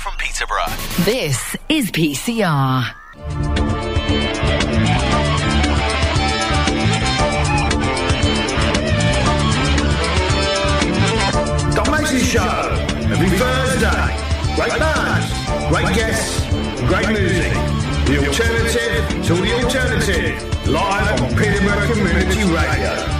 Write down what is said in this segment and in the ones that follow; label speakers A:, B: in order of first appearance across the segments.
A: from Peterborough.
B: This is PCR.
C: Doc Mason Show. Every Thursday. Great bands, great guests, great music. The alternative to the alternative. Live on Peterborough Community Radio.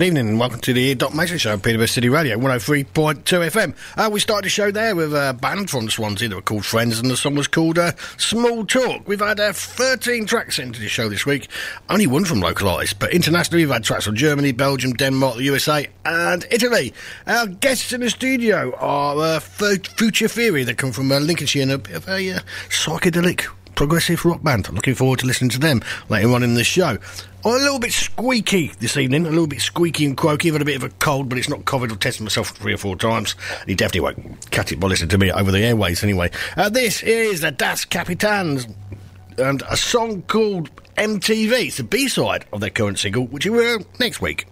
D: Good evening and welcome to the Doc Mason Show Peterborough City Radio 103.2 FM. Uh, we started the show there with a band from Swansea that were called Friends and the song was called uh, Small Talk. We've had uh, 13 tracks into the show this week, only one from local artists, but internationally we've had tracks from Germany, Belgium, Denmark, the USA and Italy. Our guests in the studio are uh, Future Theory that come from uh, Lincolnshire and a bit of a uh, psychedelic progressive rock band. I'm looking forward to listening to them later on in the show. I'm a little bit squeaky this evening, a little bit squeaky and croaky. I've had a bit of a cold, but it's not COVID. I've tested myself three or four times. He definitely won't catch it by listening to me over the airways anyway. Uh, this is the Das Kapitans and a song called MTV. It's the B-side of their current single, which you will next week.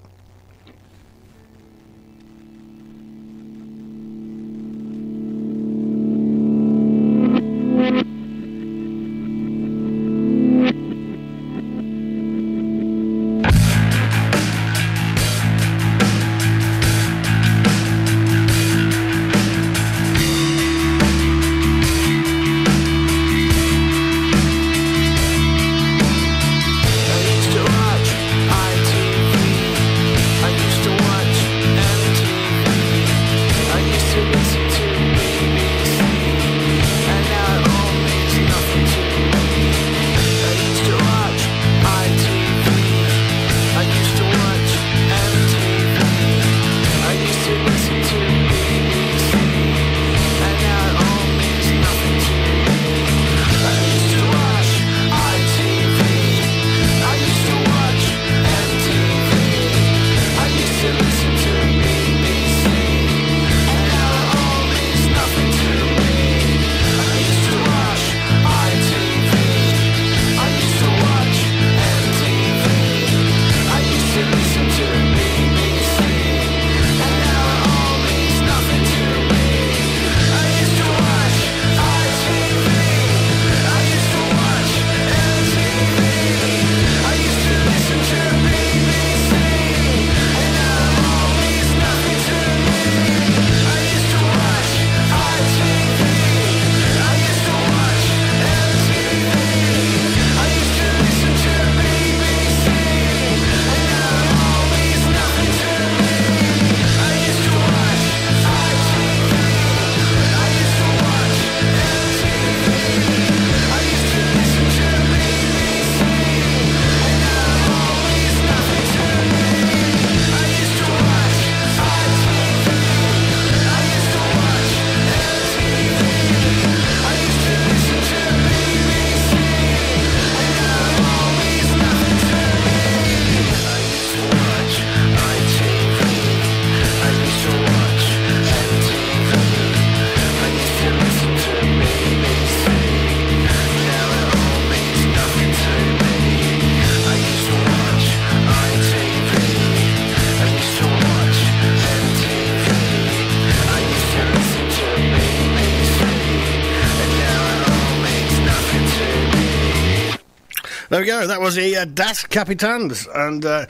E: That was the uh, Das Kapitans and uh,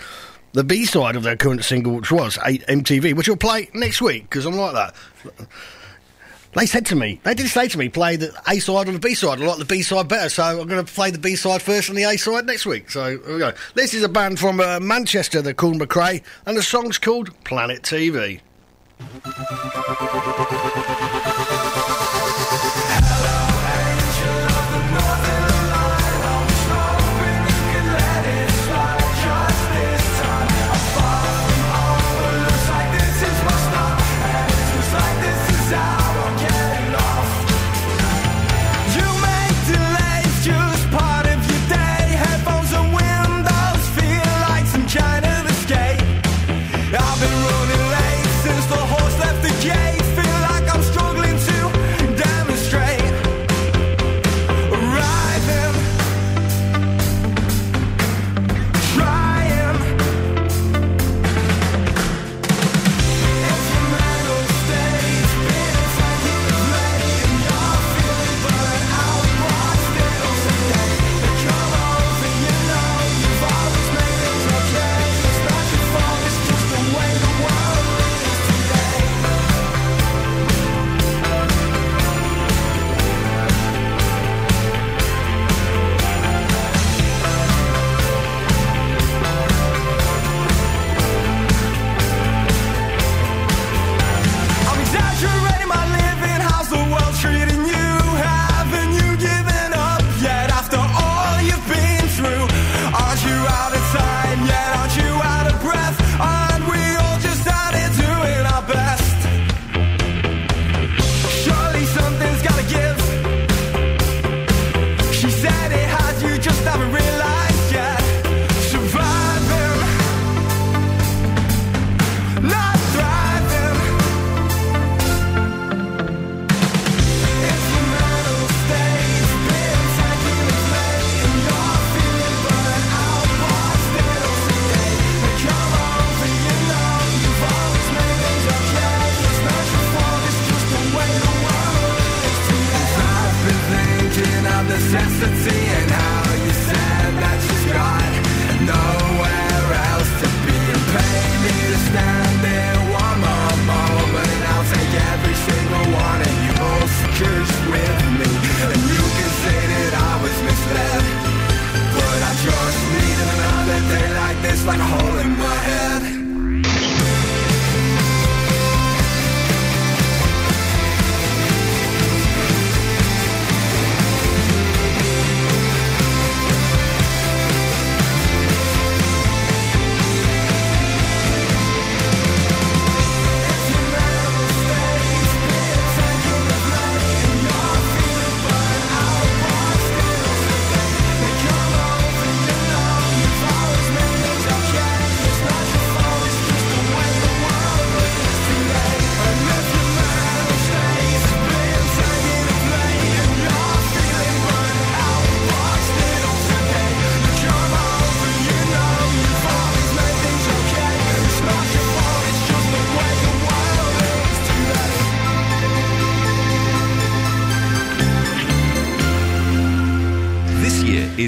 E: the B side of their current single, which was 8 MTV, which we'll play next week because I'm like that. They said to me, they did say to me, play the A side or the B side. I like the B side better, so I'm going to play the B side first and the A side next week. So there we go. This is a band from uh, Manchester, they're called McRae, and the song's called Planet TV.
F: Like a hole in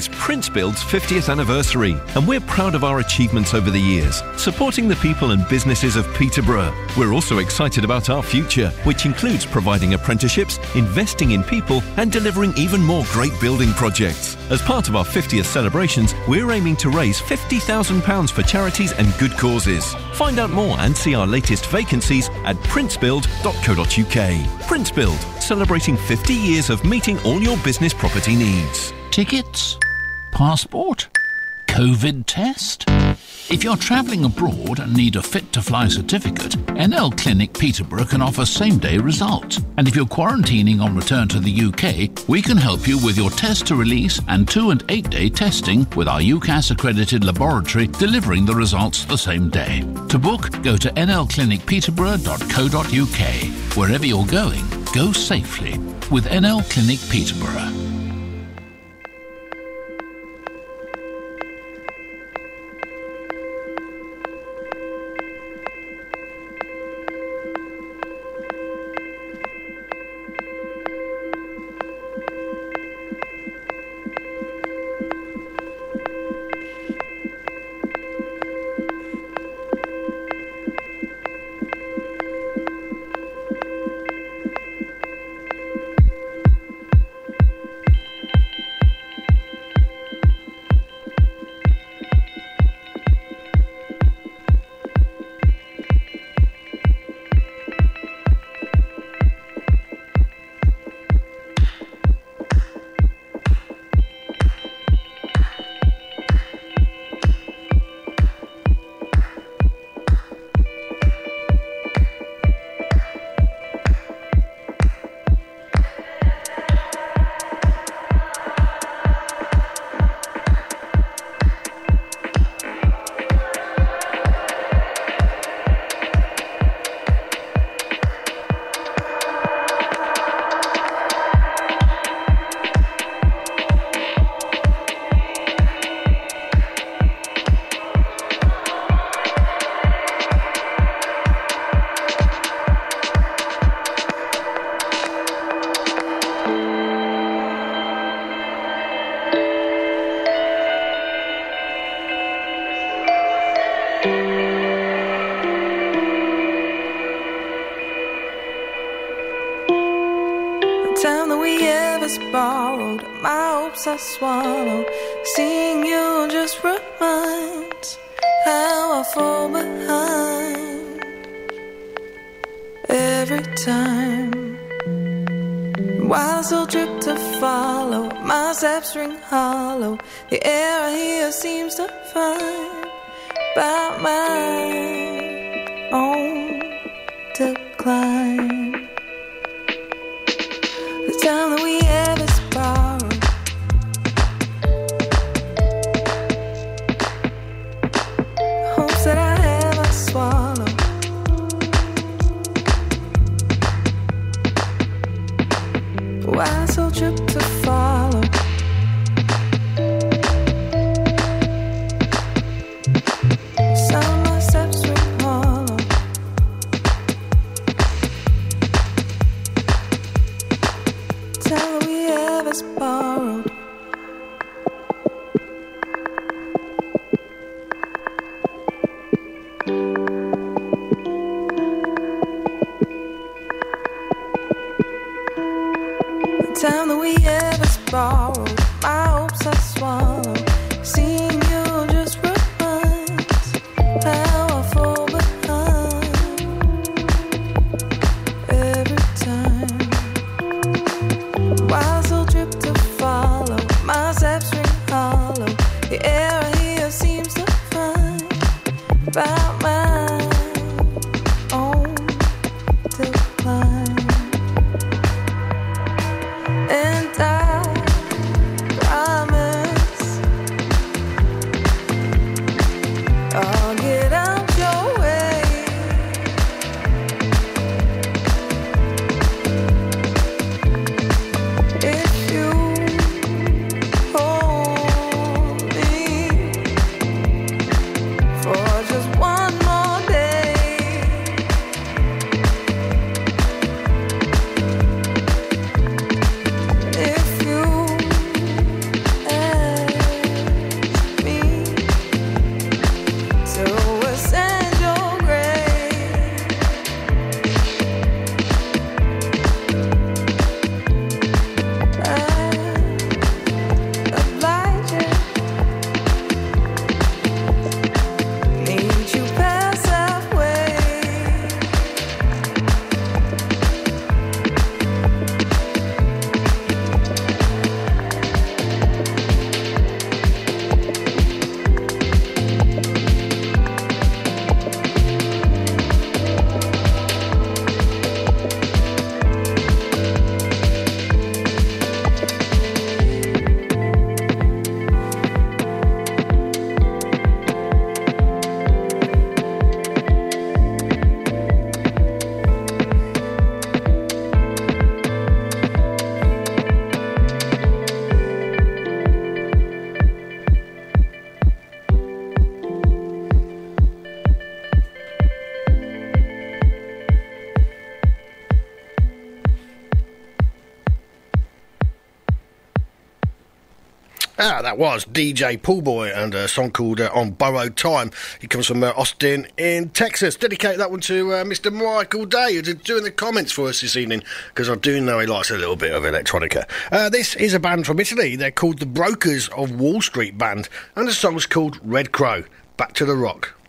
G: is Prince Build's 50th anniversary, and we're proud of our achievements over the years, supporting the people and businesses of Peterborough. We're also excited about our future, which includes providing apprenticeships, investing in people, and delivering even more great building projects. As part of our 50th celebrations, we're aiming to raise £50,000 for charities and good causes. Find out more and see our latest vacancies at princebuild.co.uk. Prince Build, celebrating 50 years of meeting all your business property needs.
H: Tickets? Passport? COVID test? If you're travelling abroad and need a fit to fly certificate, NL Clinic Peterborough can offer same day results. And if you're quarantining on return to the UK, we can help you with your test to release and two and eight day testing with our UKAS accredited laboratory delivering the results the same day. To book, go to nlclinicpeterborough.co.uk. Wherever you're going, go safely with NL Clinic Peterborough.
I: Ring hollow. The air hear seems to find about my we ever
D: Ah, that was DJ Poolboy and a song called uh, On Borrowed Time. He comes from uh, Austin in Texas. Dedicate that one to uh, Mr. Michael Day, who's doing the comments for us this evening, because I do know he likes a little bit of electronica. Uh, this is a band from Italy. They're called the Brokers of Wall Street Band, and the song's called Red Crow. Back to the rock.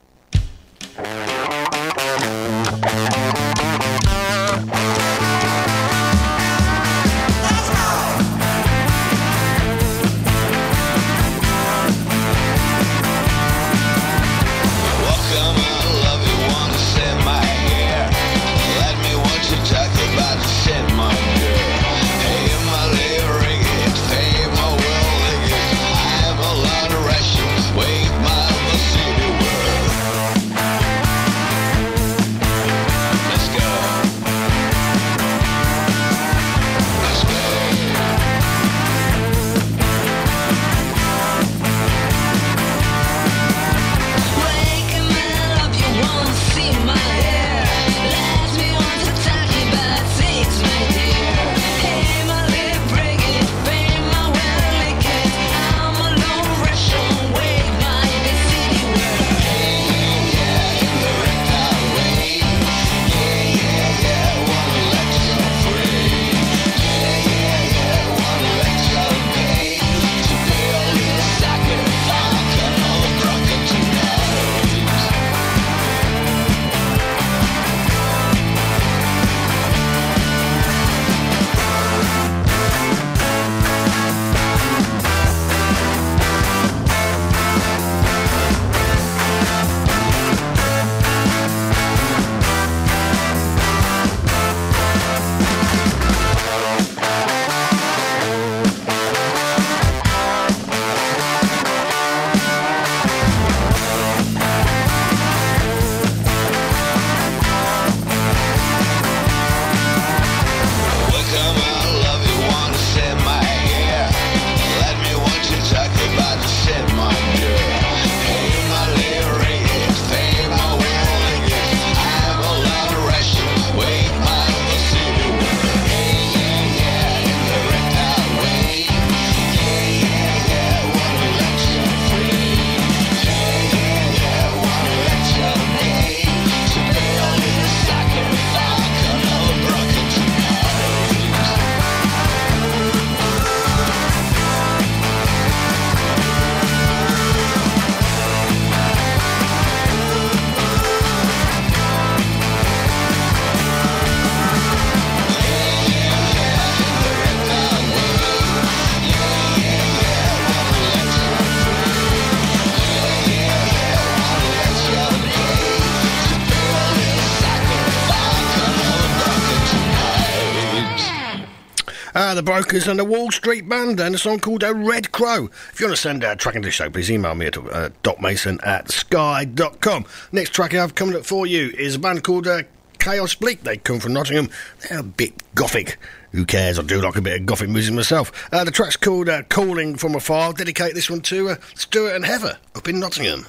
J: The
K: Brokers and the Wall Street Band and a song called A Red Crow. If you want to send a track into the show, please email me at uh, docmason at sky.com. Next track I have coming up for you is a band called uh, Chaos Bleak. They come from Nottingham. They're a bit gothic. Who cares? I do like a bit of gothic music myself. Uh, the track's called uh, Calling from Afar. I'll dedicate this one to uh, Stuart and Heather up in Nottingham.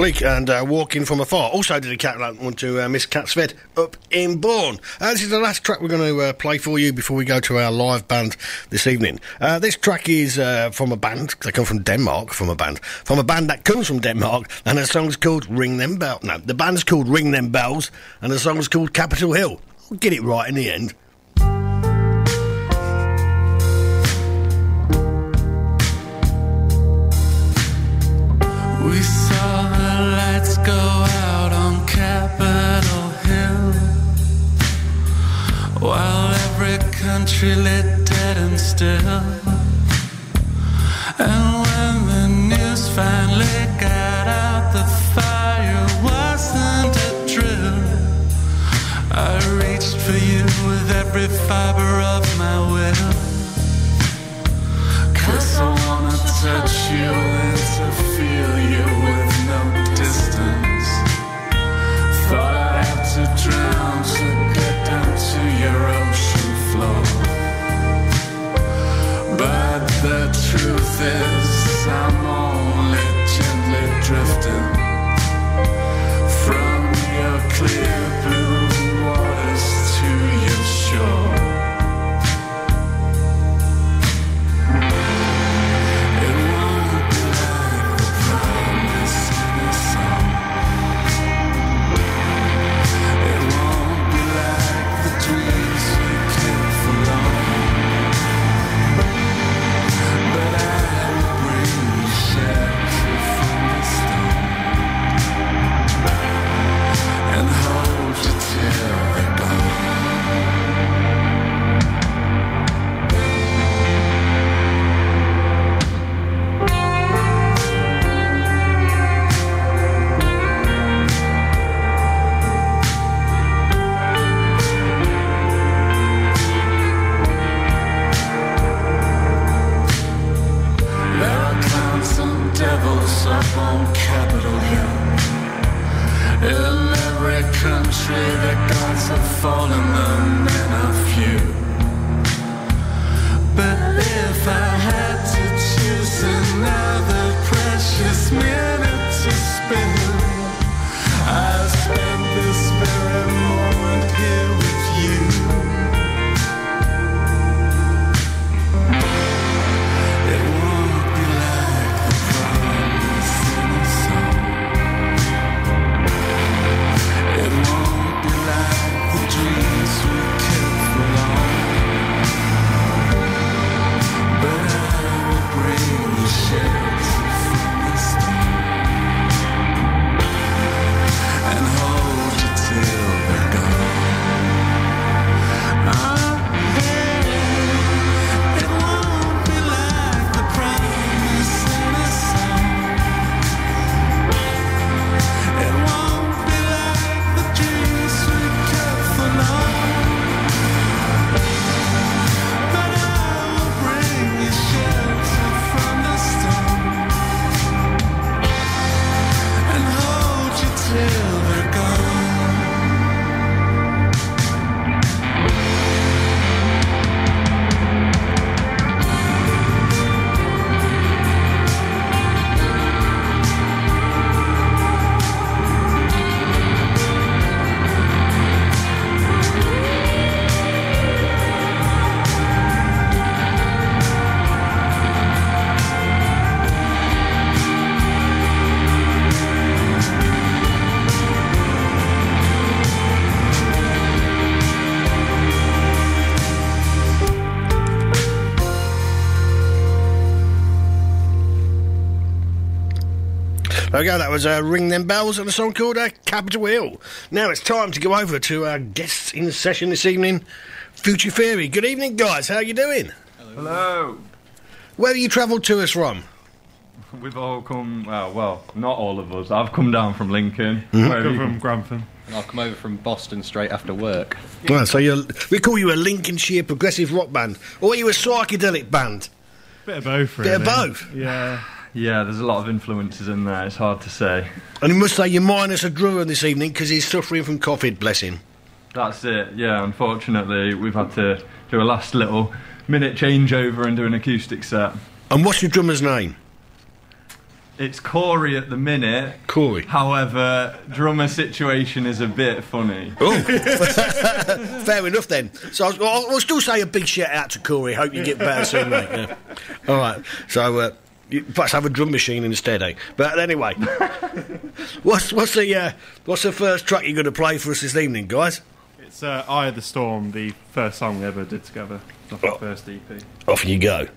L: And
E: uh, Walking from Afar. Also dedicated that one to uh, Miss Cat Sved up in Bourne. Uh, this is the last track we're going to uh, play for you before we go to our live band this evening. Uh, this track is uh, from a band, they come from Denmark, from a band, from a band that comes from Denmark, and the song's called Ring Them Bells. No, the band's called Ring Them Bells, and the song's called Capitol Hill. We'll get it right in the end.
D: There we
E: go, that was uh, Ring Them Bells and a song called uh, Capitol Hill. Now it's time to go over to our guests in session this evening, Future Theory. Good evening, guys. How are you doing?
M: Hello.
E: Where have you travelled to us from?
M: We've all come, well, well, not all of us. I've come down from Lincoln.
E: Mhm.
M: Where
N: Come from Grantham.
O: And I've come over from Boston straight after work.
E: Well, so you're, we call you a Lincolnshire progressive rock band, or are you a psychedelic band?
N: Bit of both,
E: Bit of both?
N: Yeah.
M: Yeah, there's a lot of influences in there. It's hard to say.
E: And you must say you're minus a drummer this evening because he's suffering from COVID. Bless him.
M: That's it. Yeah, unfortunately, we've had to do a last little minute changeover and do an acoustic set.
E: And what's your drummer's name?
M: It's Corey at the minute.
P: Corey.
M: However, drummer situation is a bit funny.
P: Oh, fair enough then. So I'll, I'll, still say a big shout out to Corey. Hope you get better soon, mate. Yeah. All right. So. Uh, Perhaps have a drum machine instead, eh? But anyway, what's what's the uh, what's the first track you're going to play for us this evening, guys?
N: It's uh, "Eye of the Storm," the first song we ever did together, off
P: oh.
N: first EP.
P: Off you go.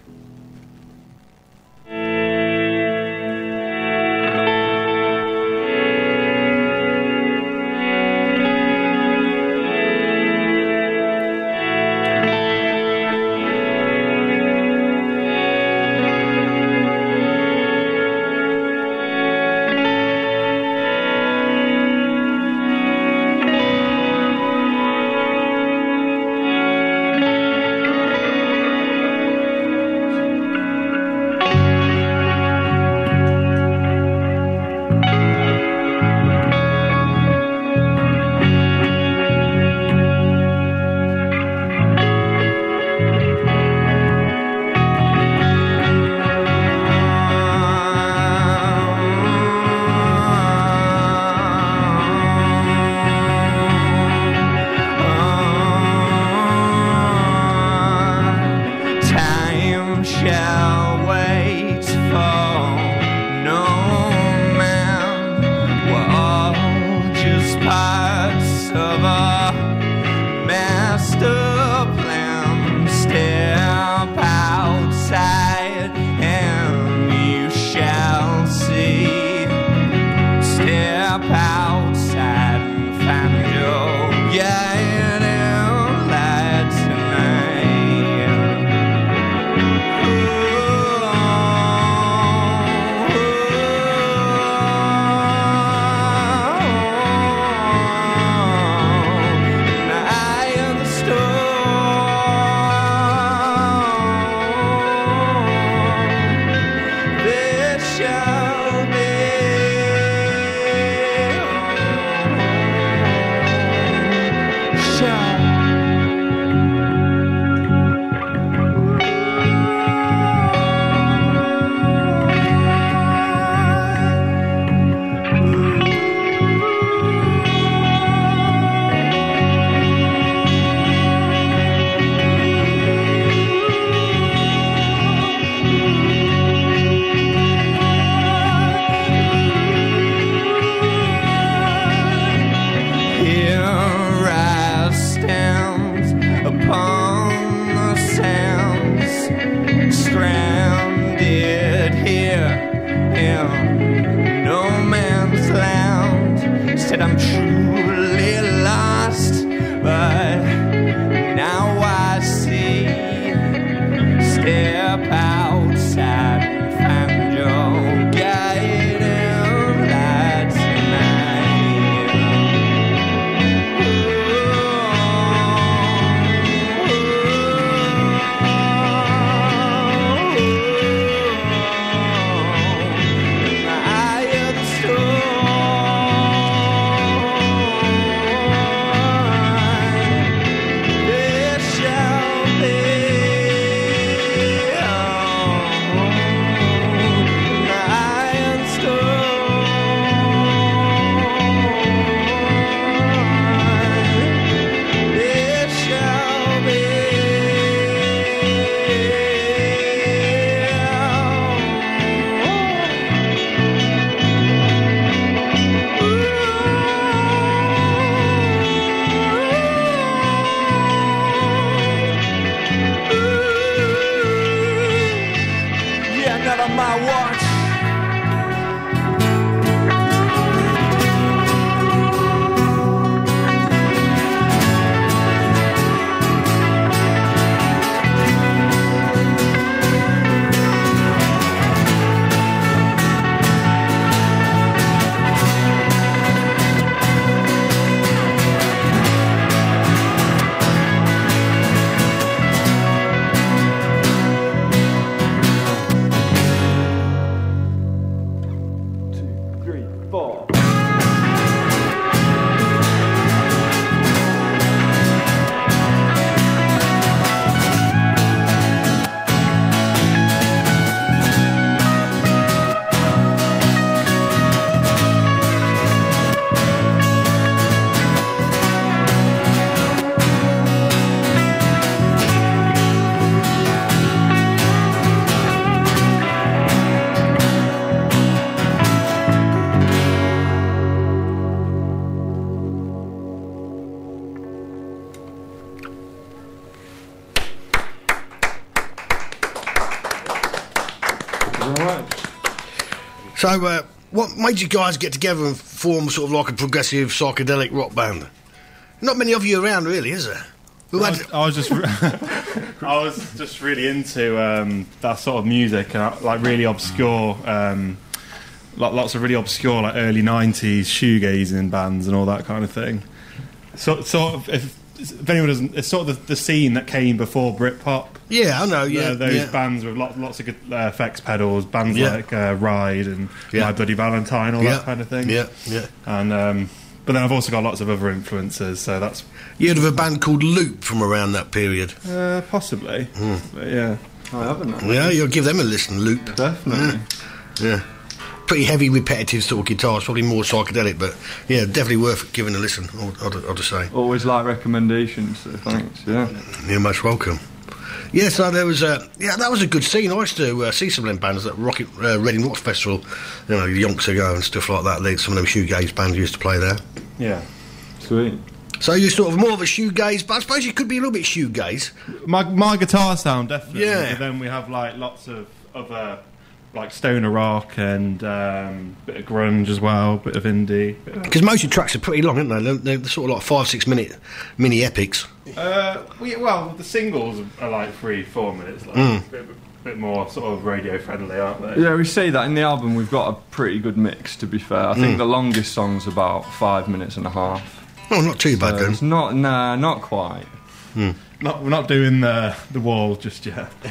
D: What made you guys get together and form sort of like a progressive psychedelic rock band? Not many of you around, really, is there?
N: I was, I was just, I was just really into um, that sort of music, and uh, like really obscure, um, lo- lots of really obscure, like early '90s shoegazing bands and all that kind of thing. So, sort of, if, if anyone doesn't, it's sort of the, the scene that came before Britpop.
D: Yeah, I know, yeah,
N: those
D: yeah.
N: bands with lots, lots of good uh, effects pedals, bands
D: Yeah.
N: like uh, Ride and
D: Yeah.
N: My Bloody Valentine, all
D: Yeah.
N: that kind of thing.
D: Yeah, yeah.
N: And um, but then I've also got lots of other influences, so that's
D: You heard of a band called Loop from around that period?
N: uh, possibly. But yeah.
M: I haven't.
D: Yeah, you'll give them a listen, Loop.
M: Definitely.
D: Yeah. yeah. Pretty heavy, repetitive sort of guitars, probably more psychedelic, but yeah, definitely worth giving a listen, I'd, I'll, I'll just say.
M: Always like recommendations, so thanks, yeah.
D: You're most welcome. Yeah, so there was a yeah, that was a good scene. I used to uh, see some of them bands at Rocket uh, Reading Rock Festival, you know, yonks ago and stuff like that. They, some of them shoegaze bands used to play there.
N: Yeah.
M: Sweet.
D: So you're sort of more of a shoegaze, but I suppose you could be a little bit shoegaze.
N: My my guitar sound definitely.
D: Yeah.
N: But then we have like lots of other like stoner rock and um, bit of grunge as well, bit of indie.
D: Because most of your tracks are pretty long, aren't they? They're, they're sort of like five, six minute mini epics.
N: uh, well, the singles are like three, four minutes. Like,
D: Mm.
N: bit, bit more sort of radio friendly, aren't they?
M: Yeah, we say that in the album. We've got a pretty good mix, to be fair. I think
D: Mm.
M: the longest song's about five minutes and a half.
D: Oh, not too bad then.
M: It's not, nah, not quite.
N: Not, we're not doing the the wall just yet.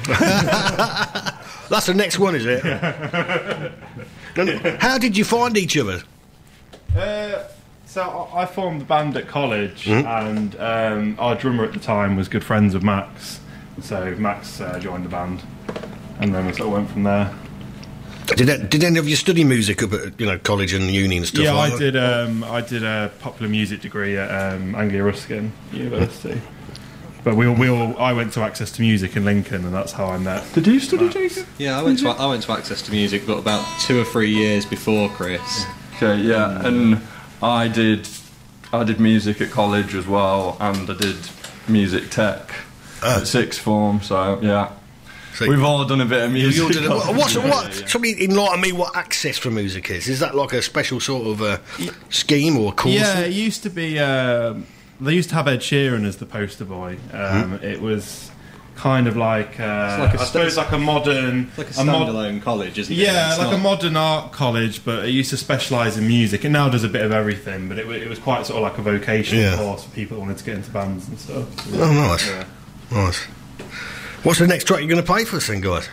D: That's the next one, is it? How did you find each other?
N: Uh, so I I formed the band at college,
D: Mhm.
N: and um, our drummer at the time was good friends with Max. So Max uh, joined the band, and then we sort of went from there.
D: Did, did any of you study music up at you know college and uni and stuff?
N: yeah,
D: like
N: I
D: that?
N: did. Um, I did a popular music degree at um, Anglia Ruskin University. But we all, we all, I went to Access to Music in Lincoln, and that's how I met.
M: Did you study, Jacob?
O: Yeah, I went to I went to Access to Music, but about two or three years before Chris.
M: Okay, yeah, and I did, I did music at college as well, and I did music tech at sixth form. So yeah, we've all done a bit of music.
D: did. What- What's
M: Yeah,
D: what?
M: yeah, yeah.
D: Somebody enlighten me. What access for music is? Is that like a special sort of a scheme or a course?
N: Yeah, it used to be. Um, they used to have Ed Sheeran as the poster boy. Um, It was kind of like, uh,
O: like a
N: I
O: sta-
N: suppose, like a modern,
O: Like a
N: mod-
O: standalone college, isn't it?
N: Yeah,
O: It's
N: like a modern art college, but it used to specialise in music. It now does a bit of everything, but it, it was quite sort of like a vocational
D: Yeah.
N: course for people that wanted to get into bands and stuff.
D: Oh, nice.
N: Yeah.
D: Nice. What's the next track you're going to play for us, then, guys?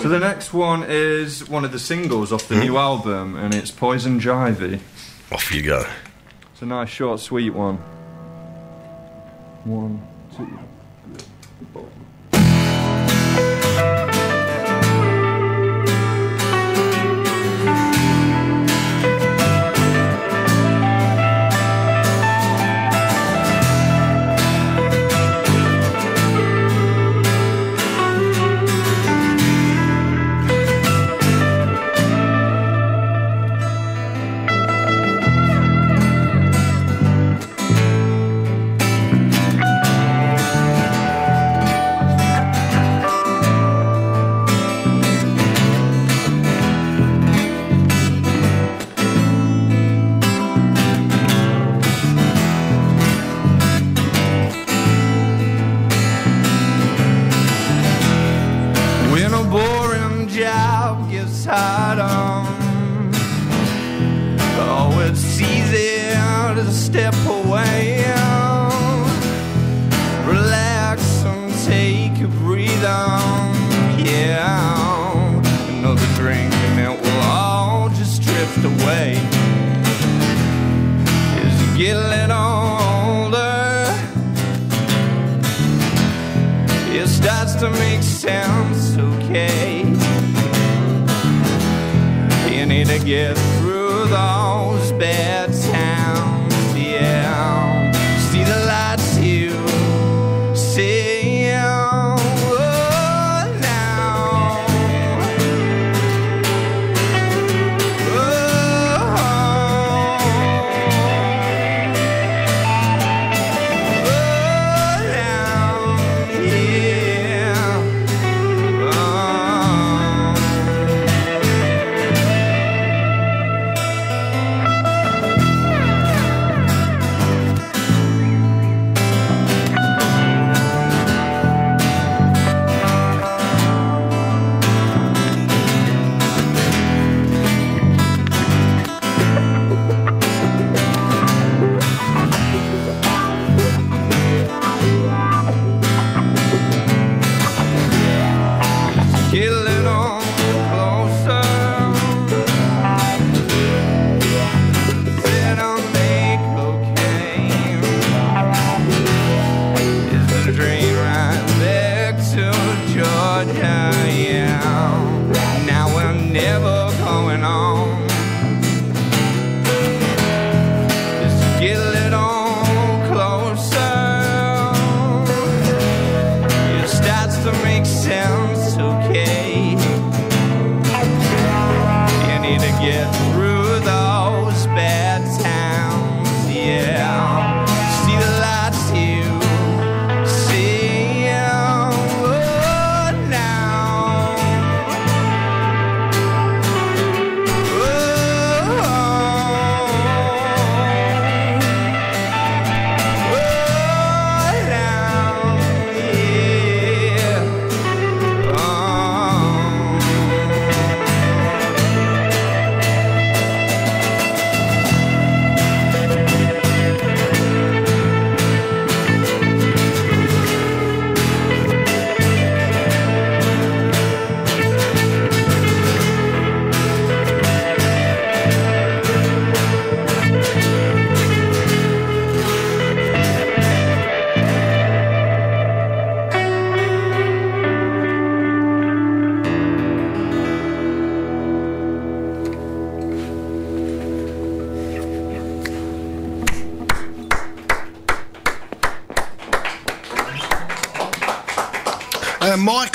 M: So the next one is one of the singles off the
D: Hmm?
M: new album, and it's Poison Jivey.
D: Off you go.
M: It's a nice, short, sweet one. One, two.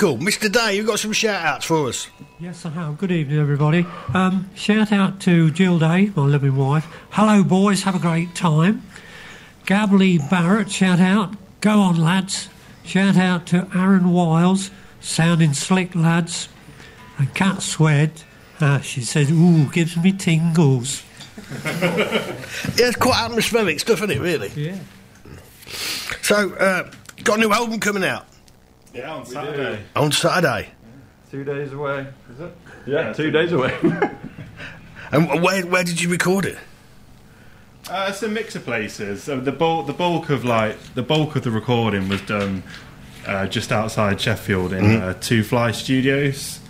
D: Michael, Mr. Day, you've got some shout outs for us.
Q: Yes, I have. Good evening, everybody. Um, shout out to Jill Day, my loving wife. Hello, boys. Have a great time. Gabley Barrett, shout out. Go on, lads. Shout out to Aaron Wiles, sounding slick, lads. And Kat Swed, uh, she says, ooh, gives me tingles.
D: yeah, it's quite atmospheric stuff, isn't it, really?
Q: Yeah.
D: So, uh, got a new album coming out
N: Yeah, on Saturday.
D: on Saturday.
M: Two days away, is it? Yeah, two days away.
D: And where, where did you record it?
N: Uh, it's a mix of places. So the bulk, the bulk of like the bulk of the recording was done uh, just outside Sheffield in
D: Mhm.
N: uh, Two Fly Studios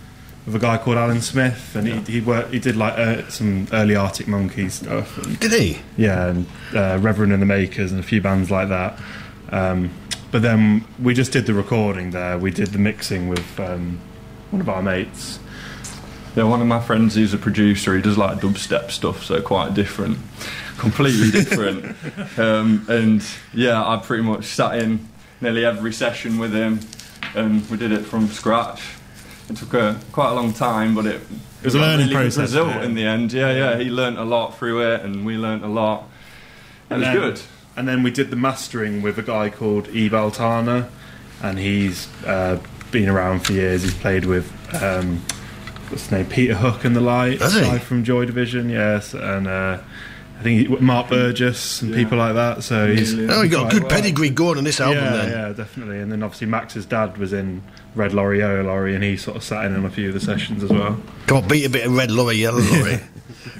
N: with a guy called Alan Smith, and he he, worked, he did like uh, some early Arctic Monkey stuff. And,
D: Did he?
N: Yeah, and uh, Reverend and the Makers and a few bands like that. Um, but then we just did the recording there. We did the mixing with um, one of our mates.
M: Yeah, one of my friends who's a producer, he does like dubstep stuff, so quite different, completely different. um, and yeah, I pretty much sat in nearly every session with him, and we did it from scratch. It took a quite a long time, but it,
N: It was a learning
M: really
N: process,
M: result
N: yeah.
M: in the end. Yeah, yeah, he learnt a lot through it, and we learnt a lot. It was
N: then,
M: good.
N: And then we did the mastering with a guy called Yves Altana, and he's uh, been around for years. He's played with um, what's his name, Peter Hook and the Light, guy from Joy Division, yes, and uh, I think he, Mark Burgess and
M: Yeah.
N: people like that. So he's
D: Oh, you got a good pedigree going on this album
N: yeah,
D: then.
N: yeah, definitely. And then obviously Max's dad was in Red Lorry, Yellow Lorry, and he sort of sat in on a few of the sessions as well.
D: Come on, beat a bit of red lorry, yellow lorry.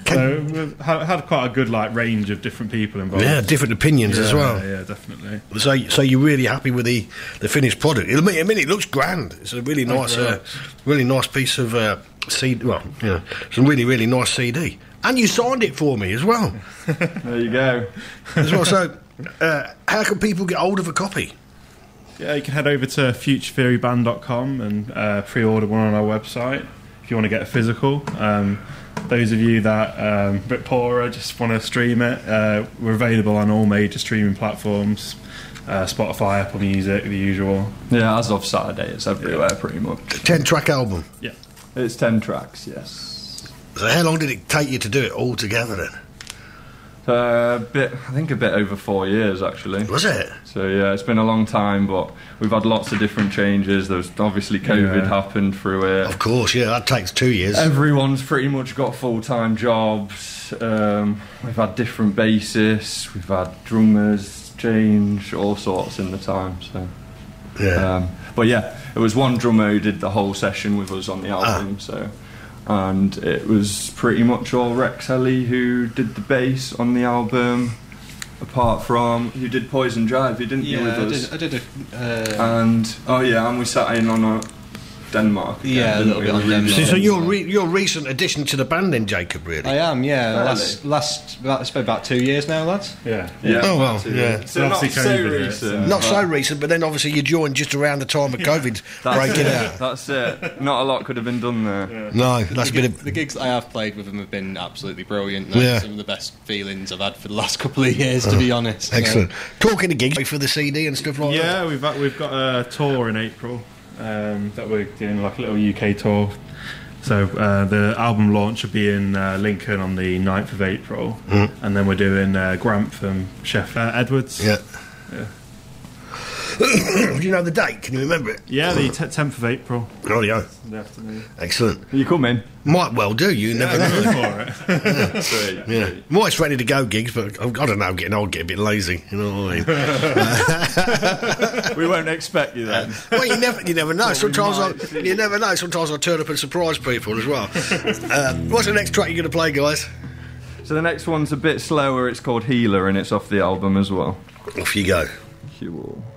N: So we've had, had quite a good like range of different people involved.
D: Yeah, different opinions as well.
N: Yeah, definitely.
D: So, so you're really happy with the, the finished product? I mean, I mean, it looks grand. It's a really nice, uh, really nice piece of uh, CD. Well, you know, it's a really, really nice CD. And you signed it for me as well.
M: There you go.
D: as well. So, uh, how can people get hold of a copy?
N: Yeah, you can head over to futuretheoryband.com and uh, pre-order one on our website if you want to get a physical. Um, those of you that um, a bit poorer just want to stream it, uh, we're available on all major streaming platforms: uh, Spotify, Apple Music, the usual.
M: Yeah, as of Saturday, it's everywhere pretty much.
D: Ten track album.
N: Yeah,
M: it's ten tracks. Yes.
D: So, how long did it take you to do it all together then?
M: Uh, a bit, I think a bit over four years actually.
D: Was it?
M: So yeah, it's been a long time, but we've had lots of different changes. There's obviously COVID
D: Yeah.
M: happened through it.
D: Of course, yeah, that takes two years.
M: Everyone's pretty much got full time jobs. Um, we've had different bassists, we've had drummers change, all sorts in the time. So
D: yeah.
M: Um, but yeah, it was one drummer who did the whole session with us on the album. So. And it was pretty much all Rex Ellie who did the bass on the album, apart from you did Poison Drive, you didn't you
O: Yeah,
M: with
O: I
M: us?
O: did, I did a. Uh,
M: and oh yeah, and we sat in on a Denmark. again,
O: Yeah, a little
M: we?
O: bit on
M: We
O: Denmark.
D: So, so you're re- you're recent addition to the band, then, Jacob? Really?
O: I am, yeah.
M: Really?
O: Last, last, about, it's been about two years now, lads.
N: Yeah.
M: Yeah.
D: Oh well, yeah.
M: So not so recent.
D: Not so recent, but then obviously you joined just around the time of COVID
M: That's
D: breaking
M: it.
D: out.
M: That's it. Not a lot could have been done there.
D: No, that's
O: the,
D: been a
O: the gigs that I have played with them have been absolutely brilliant.
D: Yeah.
O: Some of the best feelings I've had for the last couple of years, to be uh, honest. so-
D: excellent. Talking to gigs for the CD and stuff like that.
N: Yeah, we've we've got a tour in April um, that we're doing like a little UK tour. So uh, the album launch will be in uh, Lincoln on the 9th of April,
D: Mhm.
N: and then we're doing uh, Grantham, Chef uh, Edwards.
D: Yeah.
N: Yeah.
D: Do you know the date? Can you remember it?
N: Yeah, the t- 10th of April.
D: Rightio.
N: The afternoon.
D: Excellent.
M: You coming?
D: Might well do. You never
N: Yeah,
D: know.
N: go for it.
D: yeah.
M: Sweet,
D: yeah. I'm always ready to go gigs, but I don't know. Getting old, get a bit lazy. You know what I mean?
M: we won't expect you then.
D: well, you never, you never know.
M: Well,
D: Sometimes I, you never know. Sometimes I turn up and surprise people as well. uh, what's the next track you're going to play, guys?
M: So the next one's a bit slower. It's called Healer, and it's off the album as well.
D: Off you go.
M: Cool.
P: I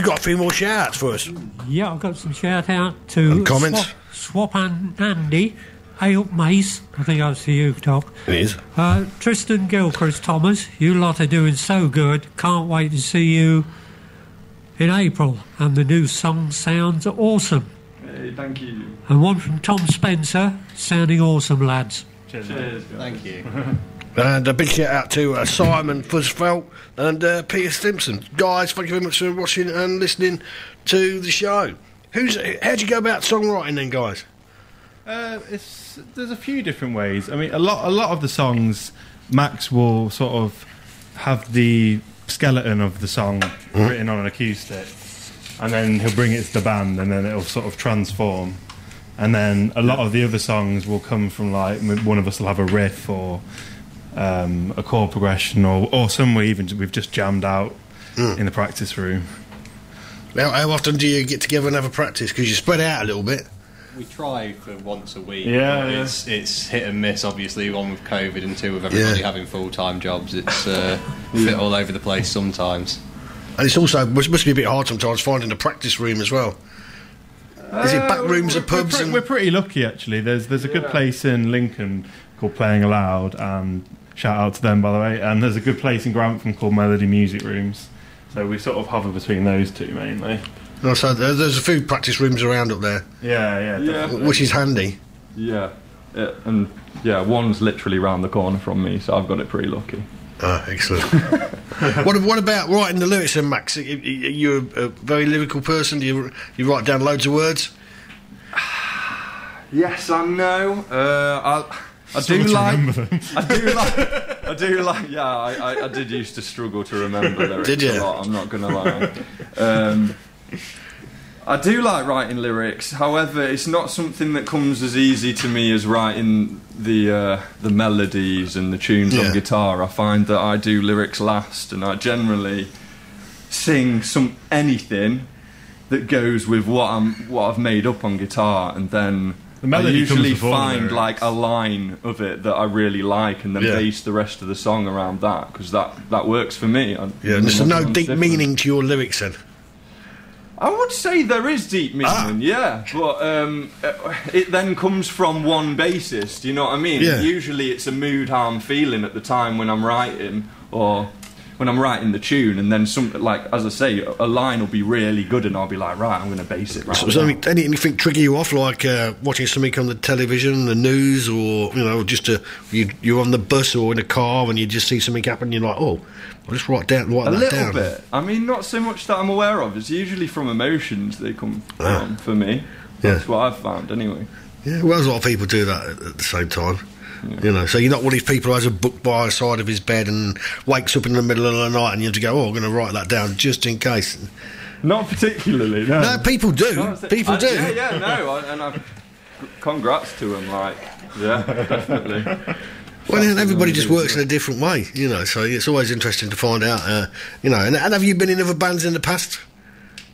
D: you got a few more shout outs for us.
Q: Yeah, I've got some shout out to
D: And comments?
Q: Swap, Swap and Andy, Ailp Mace. I think that's for you, Doc.
D: It is.
Q: Uh, Tristan Gilchrist Thomas, you lot are doing so good. Can't wait to see you in April. And the new song sounds awesome.
M: Hey, thank you.
Q: And one from Tom Spencer, sounding awesome, lads.
M: Cheers.
O: Thank you.
D: And a big shout out to uh, Simon Fuzzfelt and uh, Peter Stimson. Guys, thank you very much for watching and listening to the show. Who's How'd you go about songwriting then, guys?
N: Uh, it's there's a few different ways. I mean, a lot a lot of the songs, Max will sort of have the skeleton of the song written on an acoustic, and then he'll bring it to the band, and then it'll sort of transform. And then a lot of the other songs will come from like one of us will have a riff or um, a chord progression, or or some we even we've just jammed out in the practice room.
D: How, how often do you get together and have a practice? Because you spread out a little bit.
O: We try for once a week.
N: Yeah, yeah.
O: It's it's hit and miss. Obviously, one with COVID and two with everybody
D: Yeah.
O: having full time jobs. It's uh, a bit all over the place sometimes.
D: And it's also must, must be a bit hard sometimes finding a practice room as well. Is it back
N: Uh,
D: rooms
N: we're,
D: of pubs?
N: We're, pre-
D: and
N: we're pretty lucky actually. There's there's a good place in Lincoln called Playing Aloud, and shout out to them by the way. And there's a good place in Grantham called Melody Music Rooms. So we sort of hover between those two mainly.
D: No, so there's a few practice rooms around up there,
N: Yeah, yeah,
M: Yeah.
N: definitely.
D: which is handy.
M: Yeah. yeah. And yeah, one's literally round the corner from me, so I've got it pretty lucky.
D: Ah, excellent. what, what about writing the lyrics, then, Max? You- are a, a very lyrical person? Do you, you write down loads of words?
M: Yes, I know. Uh, I, I do like. I do like. I do like. Yeah, I, I, I did used to struggle to remember lyrics
D: Did you?
M: a lot. I'm not gonna lie. Um, I do like writing lyrics. However, it's not something that comes as easy to me as writing the uh, the melodies and the tunes
D: Yeah.
M: on guitar. I find that I do lyrics last, and I generally sing some anything that goes with what I'm what I've made up on guitar, and then
N: The melody
M: I usually
N: before
M: find
N: lyrics.
M: like a line of it that I really like, and then
D: Yeah.
M: base the rest of the song around that because that that works for me. I-
D: Yeah, there's no deep
M: different.
D: meaning to your lyrics, then.
M: I would say there is deep meaning,
D: Ah.
M: yeah, but um, uh, it then comes from one basis. Do you know what I mean?
D: Yeah.
M: Usually, it's a mood, harm, feeling at the time when I'm writing, or when I'm writing the tune, and then some like as I say, a line will be really good, and I'll be like, right, I'm going to base it right.
D: So, so any, any- anything trigger you off, like uh, watching something on the television, the news, or you know, just a, you, you're on the bus or in a car and you just see something happen, you're like, oh, I'll just write down, write
M: a
D: that
M: little
D: down.
M: bit. I mean, not so much that I'm aware of. It's usually from emotions they come
D: Ah.
M: from for me.
D: Yeah.
M: That's what I've found, anyway.
D: Yeah, well, a lot of people do that at, at the same time. You know, so you're not one of these people who has a book by the side of his bed and wakes up in the middle of the night and you have to go, oh, I'm going to write that down just in case.
M: Not particularly. No,
D: No, people do.
M: No,
D: people
M: I-
D: do.
M: Yeah, yeah, no, I, and I've congrats to them. Like, yeah, definitely.
D: Well, everybody just works in a different way, you know. So it's always interesting to find out, uh, you know. And, and have you been in other bands in the past?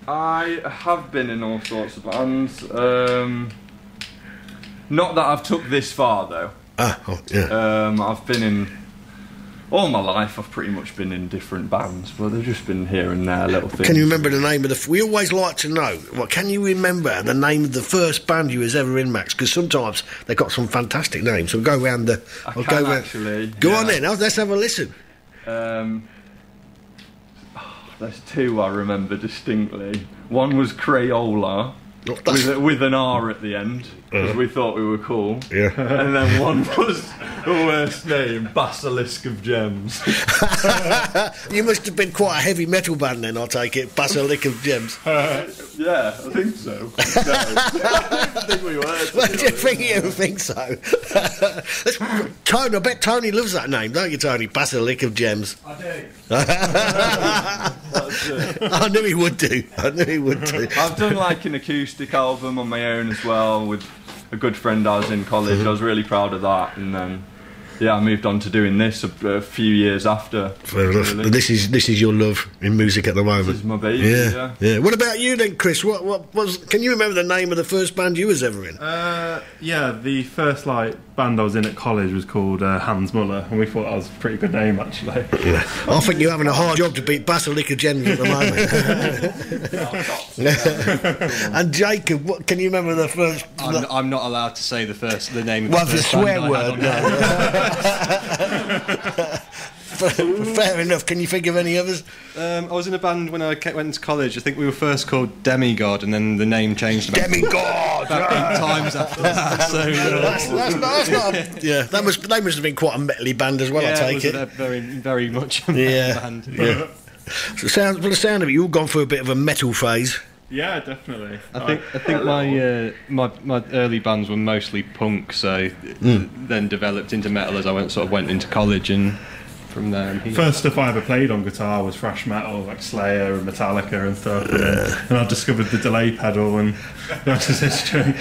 M: I have been in all sorts of bands. Um, not that I've took this far though.
D: Ah, oh, yeah.
M: Um, I've been in all my life. I've pretty much been in different bands, but they've just been here and there little things.
D: Can you remember the name of the? F- we always like to know. Well, can you remember the name of the first band you was ever in, Max? Because sometimes they've got some fantastic names. So go around the.
M: I
D: I'll
M: can
D: go round-
M: actually.
D: Go on then. Let's have a listen.
M: Um, there's two I remember distinctly. One was Crayola. With, with an R at the end, because
D: Uh-huh.
M: we thought we were cool.
D: Yeah.
M: And then one was the worst name, Basilisk of Gems.
D: you must have been quite a heavy metal band then. I'll take it. Basilic of Gems.
M: yeah, I think so. No, I don't think we were. to
D: Well, do you think you think so? Tony, I bet Tony loves that name, don't you, Tony? Basilic of Gems.
M: I do.
D: I knew he would do. I knew he would do.
M: I've done like an acoustic album on my own as well with a good friend I was in college. Mm-hmm. I was really proud of that, and then yeah, I moved on to doing this a, a few years after.
D: Fair enough.
M: really.
D: But this is this is your love in music at the moment.
M: This is my baby,
D: Yeah,
M: yeah.
D: What about you then, Chris? What what was? Can you remember the name of the first band you was ever in?
P: Uh, yeah, the first like band I was in at college was called uh, Hans Muller, and we thought that was a pretty good name actually.
D: Yeah. I think you're having a hard job to beat Basilica Gems at the moment. and Jacob, what can you remember the first?
O: I'm, I'm not allowed to say the first the name.
D: Well,
O: of
D: the
O: the first band
D: swear
O: I had
D: word,
O: on
D: no. Fair enough. Can you think of any others?
O: Um, I was in a band when I went to college. I think we were first called Demigod, and then the name changed.
D: Demigod!
O: about eight times after that. So
D: That's, that's, not, that's not. A, yeah, that must they must have been quite a metally band as well.
O: yeah,
D: I take
O: was
D: it.
O: very, very much a
D: Yeah,
O: band.
D: yeah. So sounds, from the sound of it, you've gone through a bit of a metal phase.
P: Yeah, definitely.
O: I think I think my uh, my my early bands were mostly punk, so
D: Mm.
O: then developed into metal as I went sort of went into college, and from there. I'm.
P: First stuff I ever played on guitar was thrash metal, like Slayer and Metallica and stuff. And, and I discovered the delay pedal, and that's just history.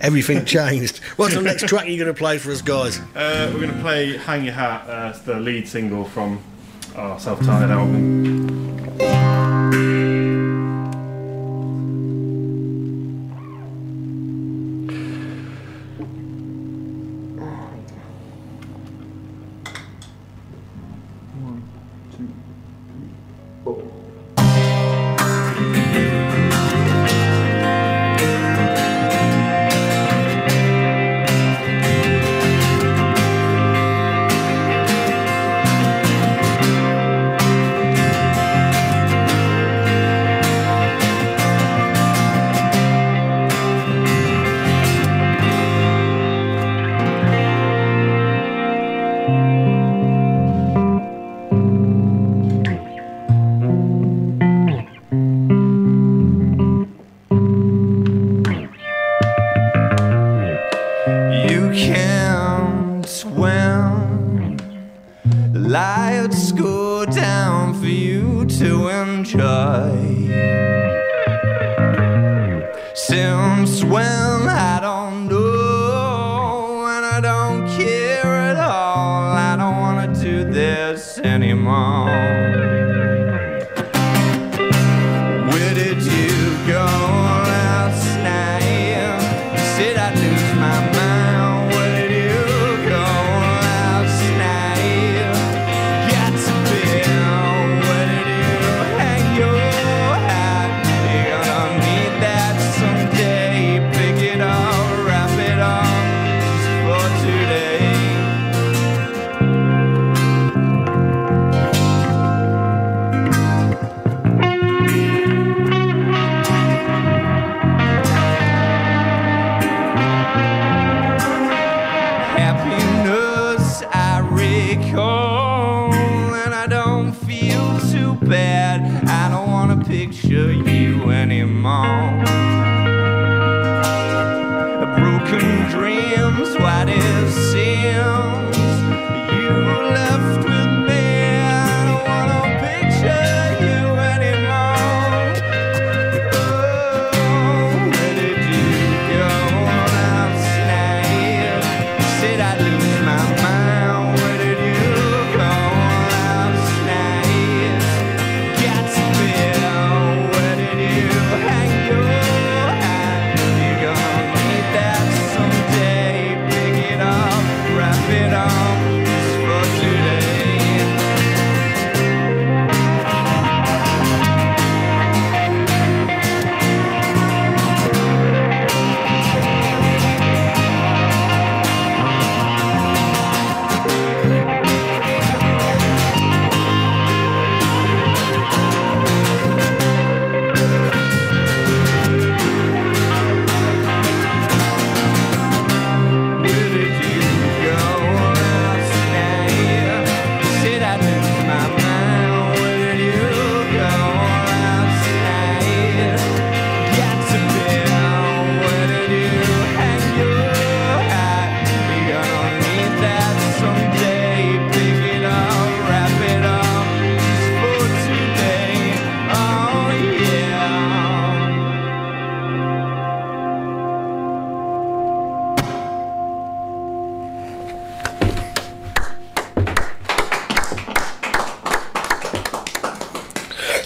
D: Everything changed. What's the next track you're going to play for us, guys?
P: Uh, we're going to play Hang Your Hat, uh, it's the lead single from our self titled album.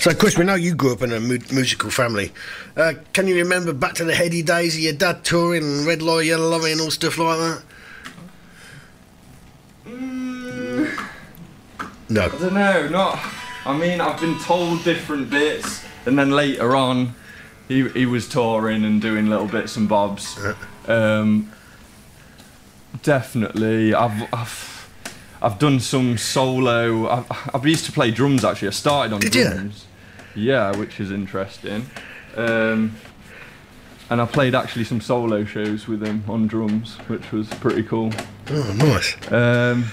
D: So, Chris, we know you grew up in a mu- musical family. Uh, can you remember back to the heady days of your dad touring and Red Lorry, Yellow Lorry and all stuff like that? No.
M: I don't know, not. I mean, I've been told different bits, and then later on, he he was touring and doing little bits and bobs. Um, definitely, I've. I've I've done some solo. I've, I've used to play drums actually. I started on drums.
D: Did you?
M: Yeah, which is interesting. Um, and I played actually some solo shows with him on drums, which was pretty cool.
D: Oh, nice.
M: Um,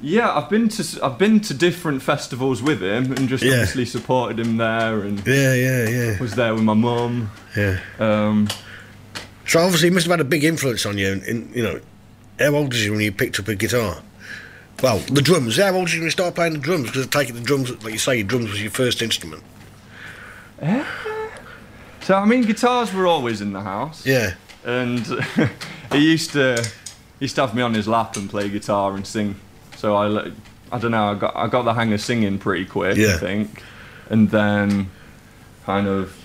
M: yeah, I've been to I've been to different festivals with him and just
D: Yeah.
M: obviously supported him there and
D: Yeah, yeah, yeah.
M: was there with my mum.
D: Yeah.
M: Um,
D: So, obviously, he must have had a big influence on you. In, in, you know, how old was you when you picked up a guitar? Well, the drums. How old was you you playing the drums? Because I take it the drums, like you say, your drums was your first instrument.
M: so I mean, guitars were always in the house.
D: Yeah.
M: and he used to he used to have me on his lap and play guitar and sing. So I I don't know. I got I got the hang of singing pretty quick.
D: Yeah.
M: I think, and then kind of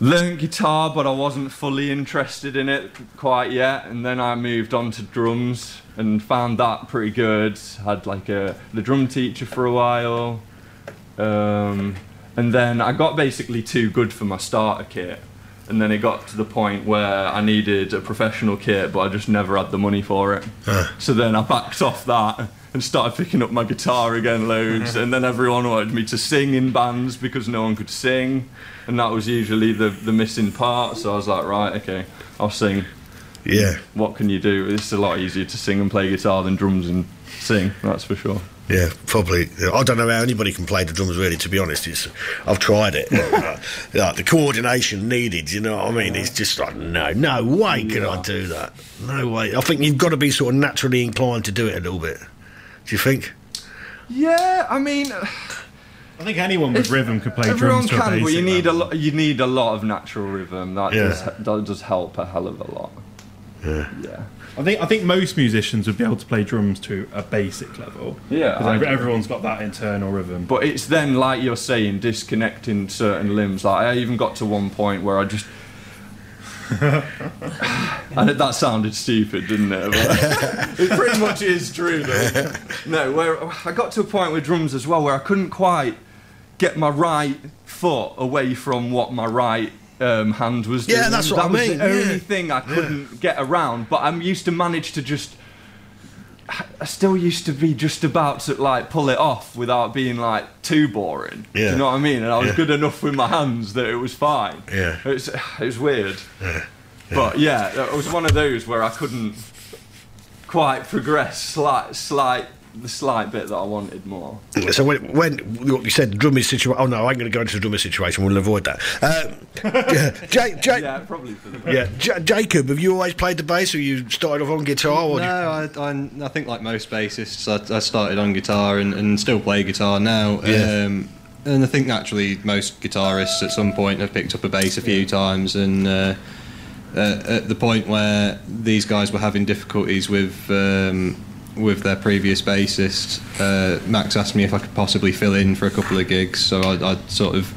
M: learned guitar, but I wasn't fully interested in it quite yet. And then I moved on to drums and found that pretty good. Had like a the drum teacher for a while, um, and then I got basically too good for my starter kit. And then it got to the point where I needed a professional kit, but I just never had the money for it. So then I backed off that and started picking up my guitar again loads. and then everyone wanted me to sing in bands because no one could sing. And that was usually the, the missing part. So I was like, right, okay, I'll sing.
D: Yeah.
M: What can you do? It's a lot easier to sing and play guitar than drums and sing, that's for sure.
D: Yeah, probably. I don't know how anybody can play the drums. Really, to be honest, it's. I've tried it. Like the coordination needed. You know what I mean? It's just like no, no way can I do that. No way. I think you've got to be sort of naturally inclined to do it a little bit. Do you think?
M: Yeah, I mean,
N: I think anyone with rhythm could play
M: everyone
N: drums to a
M: can, but you need a
N: level.
M: lot. You need a lot of natural rhythm. That
N: Yeah.
M: does that does help a hell of a lot.
D: Yeah.
M: Yeah.
N: I think I think most musicians would be able to play drums to a basic level.
M: Yeah,
N: 'Cause
M: I
N: ev-
M: agree.
N: everyone's got that internal rhythm.
M: But it's then, like you're saying, disconnecting certain limbs. Like I even got to one point where I just. and that sounded stupid, didn't it? But it pretty much is true, though. No, where I got to a point with drums as well where I couldn't quite get my right foot away from what my right um, hand was doing.
D: Yeah, that's what
M: that
D: I
M: was
D: mean,
M: the only
D: yeah.
M: thing I couldn't get around. But I'm used to manage to just. I still used to be just about to like pull it off without being like too boring. Do
D: Yeah.
M: you know what I mean? And I was
D: Yeah.
M: good enough with my hands that it was fine.
D: Yeah.
M: It's it was weird. But yeah, it was one of those where I couldn't quite progress slight slight the slight bit that I wanted more.
D: So when, when what you said, the drummer situation. Oh no, I'm going to go into the drummer situation. We'll avoid that. Um, J- J-
M: yeah, probably for the
D: yeah, J- Jacob, have you always played the bass, or you started off on guitar? Or
O: No, I, I, I think like most bassists, I, I started on guitar and, and still play guitar now.
D: Yeah.
O: Um, and I think naturally most guitarists at some point have picked up a bass a few times. And uh, uh, at the point where these guys were having difficulties with um, with their previous bassist, uh, Max asked me if I could possibly fill in for a couple of gigs. So I, I sort of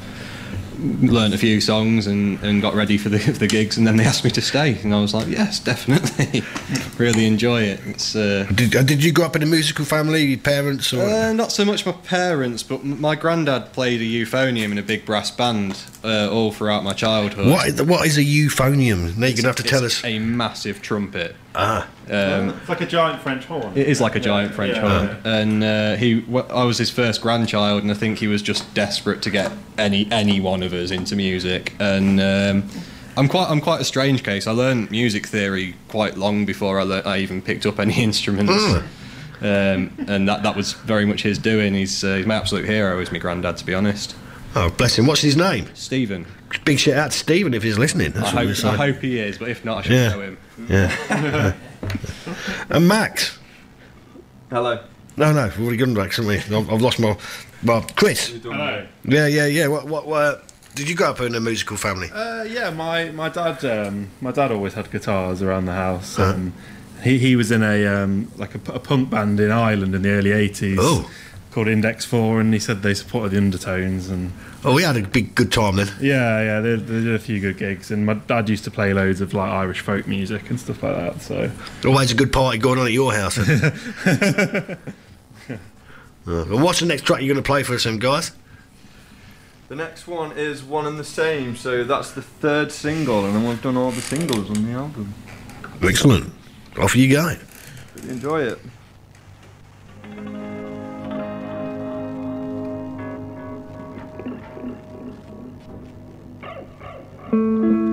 O: learned a few songs and, and got ready for the, for the gigs and then they asked me to stay and I was like yes definitely really enjoy it it's uh,
D: did, uh, did you grow up in a musical family? Your parents, or
O: uh, not so much my parents but my granddad played a euphonium in a big brass band uh, all throughout my childhood
D: what? Is, what is a euphonium? Now you're going to have to tell us.
O: a massive trumpet
D: Ah.
O: um,
N: it's like a giant French horn.
O: It is like a giant French
N: Yeah.
O: horn, and uh, he. w- I was his first grandchild, and I think he was just desperate to get any any one of us into music. And um, I'm quite I'm quite a strange case. I learned music theory quite long before I, lear- I even picked up any instruments.
D: Mm.
O: Um, and that, that was very much his doing. He's, uh, he's my absolute hero, is my granddad, to be honest.
D: Oh, bless him. What's his name?
O: Stephen.
D: Big shout out to Stephen if he's listening. That's
O: I
D: what
O: hope. I hope he is, but if not, I should
D: Yeah.
O: know him.
D: Yeah. and Max.
M: Hello.
D: No, no, we've already gone Max, haven't we? I've, I've lost my. Well, Chris.
N: Hello.
D: Yeah, yeah, yeah. What, what, what, did you grow up in a musical family?
N: Uh, yeah, my my dad um, my dad always had guitars around the house.
D: Uh-huh.
N: Um, he he was in a um, like a, p- a punk band in Ireland in the early eighties.
D: Oh.
N: Called Index Four, and he said they supported the Undertones and.
D: Oh, we had a big good time then.
N: Yeah, yeah, they, they did a few good gigs, and my dad used to play loads of like Irish folk music and stuff like that. So
D: Always a good party going on at your house. then. Uh, well, what's the next track you're going to play for us, then, guys?
M: The next one is one and the same, so that's the third single, and then we've done all the singles on the album.
D: Excellent. Off you go.
M: Enjoy it.
P: To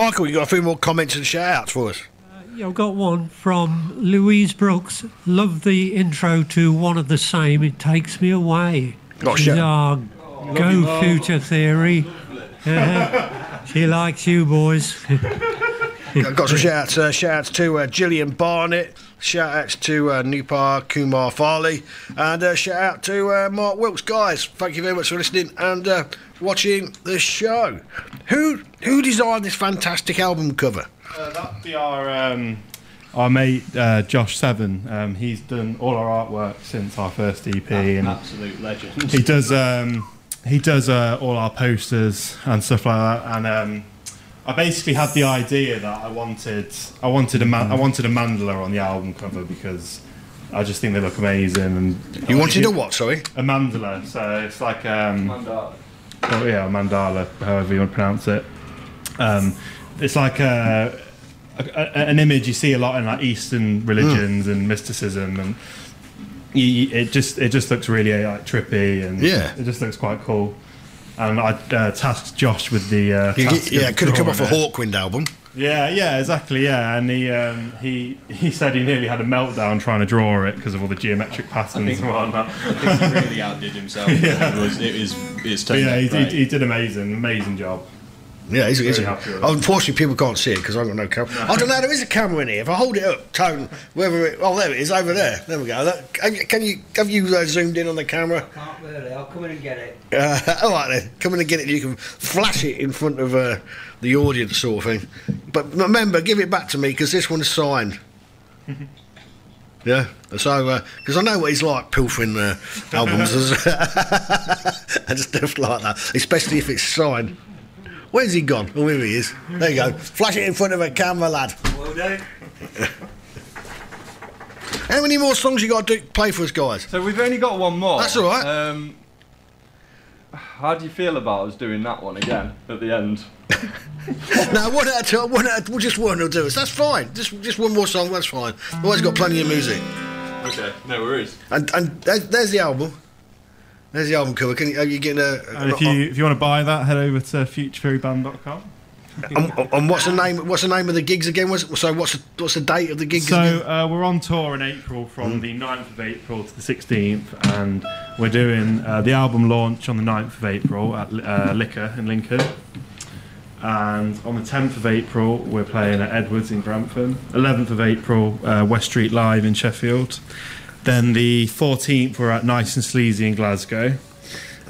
D: Michael, you got a few more comments and shout outs for us?
Q: Yeah, I've got one from Louise Brooks. Love the intro to One of the Same. It takes me away.
D: Not
Q: She's our
D: you,
Q: go
D: Mum.
Q: future theory. Uh, she likes you, boys.
D: I've got some shout outs, uh, shout outs to uh, Gillian Barnett, shout outs to uh, Nupar Kumar Farley, and uh, shout out to uh, Mark Wilkes. Guys, thank you very much for listening and uh, watching the show. Who who designed this fantastic album cover?
N: Uh, that'd be our um, our mate uh, Josh Seven. Um, he's done all our artwork since our first EP, and
O: Absolute legend.
N: he does um, he does uh, all our posters and stuff like that. And um, I basically had the idea that I wanted I wanted a man, I wanted a mandala on the album cover because I just think they look amazing. And
D: You wanted a what? Sorry,
N: a mandala. So it's like um,
M: Mandala.
N: Oh yeah, mandala, however you want to pronounce it. Um, it's like a, a, an image you see a lot in like Eastern religions and mysticism, and you, it just it just looks really uh, like trippy and
D: Yeah.
N: it just looks quite cool. And I uh, tasked Josh with the uh,
D: yeah, it could have come off a. Hawkwind album.
N: Yeah, yeah, exactly. Yeah, and he um, he he said he nearly had a meltdown trying to draw it because of all the geometric patterns and whatnot.
O: I think he really outdid himself.
N: Yeah.
O: It was, it was, it's
N: But
O: turned
N: yeah, he,
O: great.
N: he, he did amazing, amazing job.
D: Yeah, he's, he's
N: Very happy with it.
D: unfortunately people can't see it because I've got no camera. I don't know. There is a camera in here. If I hold it up, tone whether it. Oh, there it is over there. There we go. That, can you- can you have you uh, zoomed in on the camera?
R: Can't really. I'll come in and get it.
D: Uh, all right then, come in and get it. You can flash it in front of uh, the audience, sort of thing. But remember, give it back to me because this one's signed. Yeah, so because I know what he's like pilfering uh, albums and stuff like that, especially if it's signed. Where's he gone? Oh, here he is. There you go. Flash it in front of a camera, lad.
R: Will do.
D: How many more songs you got to do, play for us, guys?
M: So we've only got one more.
D: That's all right.
M: Um, how do you feel about us doing that one again at the end?
D: no, one at a time. One at a, well, just one will do us. That's fine. Just just one more song. That's fine. We've always got plenty of music.
M: Okay, no worries.
D: And and there's, there's the album. There's the album cover. Can you, are you getting a?
N: And if you if you want to buy that, head over to futuretheoryband.com.
D: and, and what's the name? What's the name of the gigs again? Was so? What's the, what's the date of the gigs?
N: So
D: again?
N: uh, we're on tour in April from the 9th of April to the 16th, and we're doing uh, the album launch on the 9th of April at uh, Liquor in Lincoln. And on the 10th of April, we're playing at Edwards in Grantham. 11th of April, uh, West Street Live in Sheffield. Then the 14th, we're at Nice and Sleazy in Glasgow.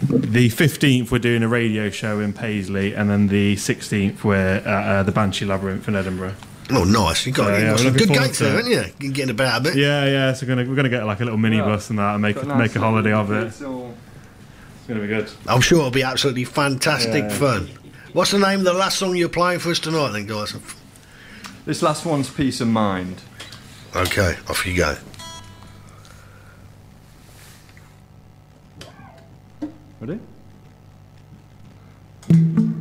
N: The 15th, we're doing a radio show in Paisley. And then the 16th, we're at uh, the Banshee Labyrinth in Edinburgh.
D: Oh, nice! You got,
N: So,
D: you
N: yeah,
D: got some good
N: forward
D: gates there, haven't you? You can get about a bit.
N: Yeah, yeah. So we're gonna we're gonna get like a little minibus and that, and make a,
M: a nice
N: make a holiday of it.
M: it's all-
N: It's gonna be good.
D: I'm sure it'll be absolutely fantastic
N: Yeah.
D: fun. What's the name of the last song you're playing for us tonight, then, guys?
M: This last one's Peace of Mind.
D: Okay, off you go.
M: Ready?
P: Forget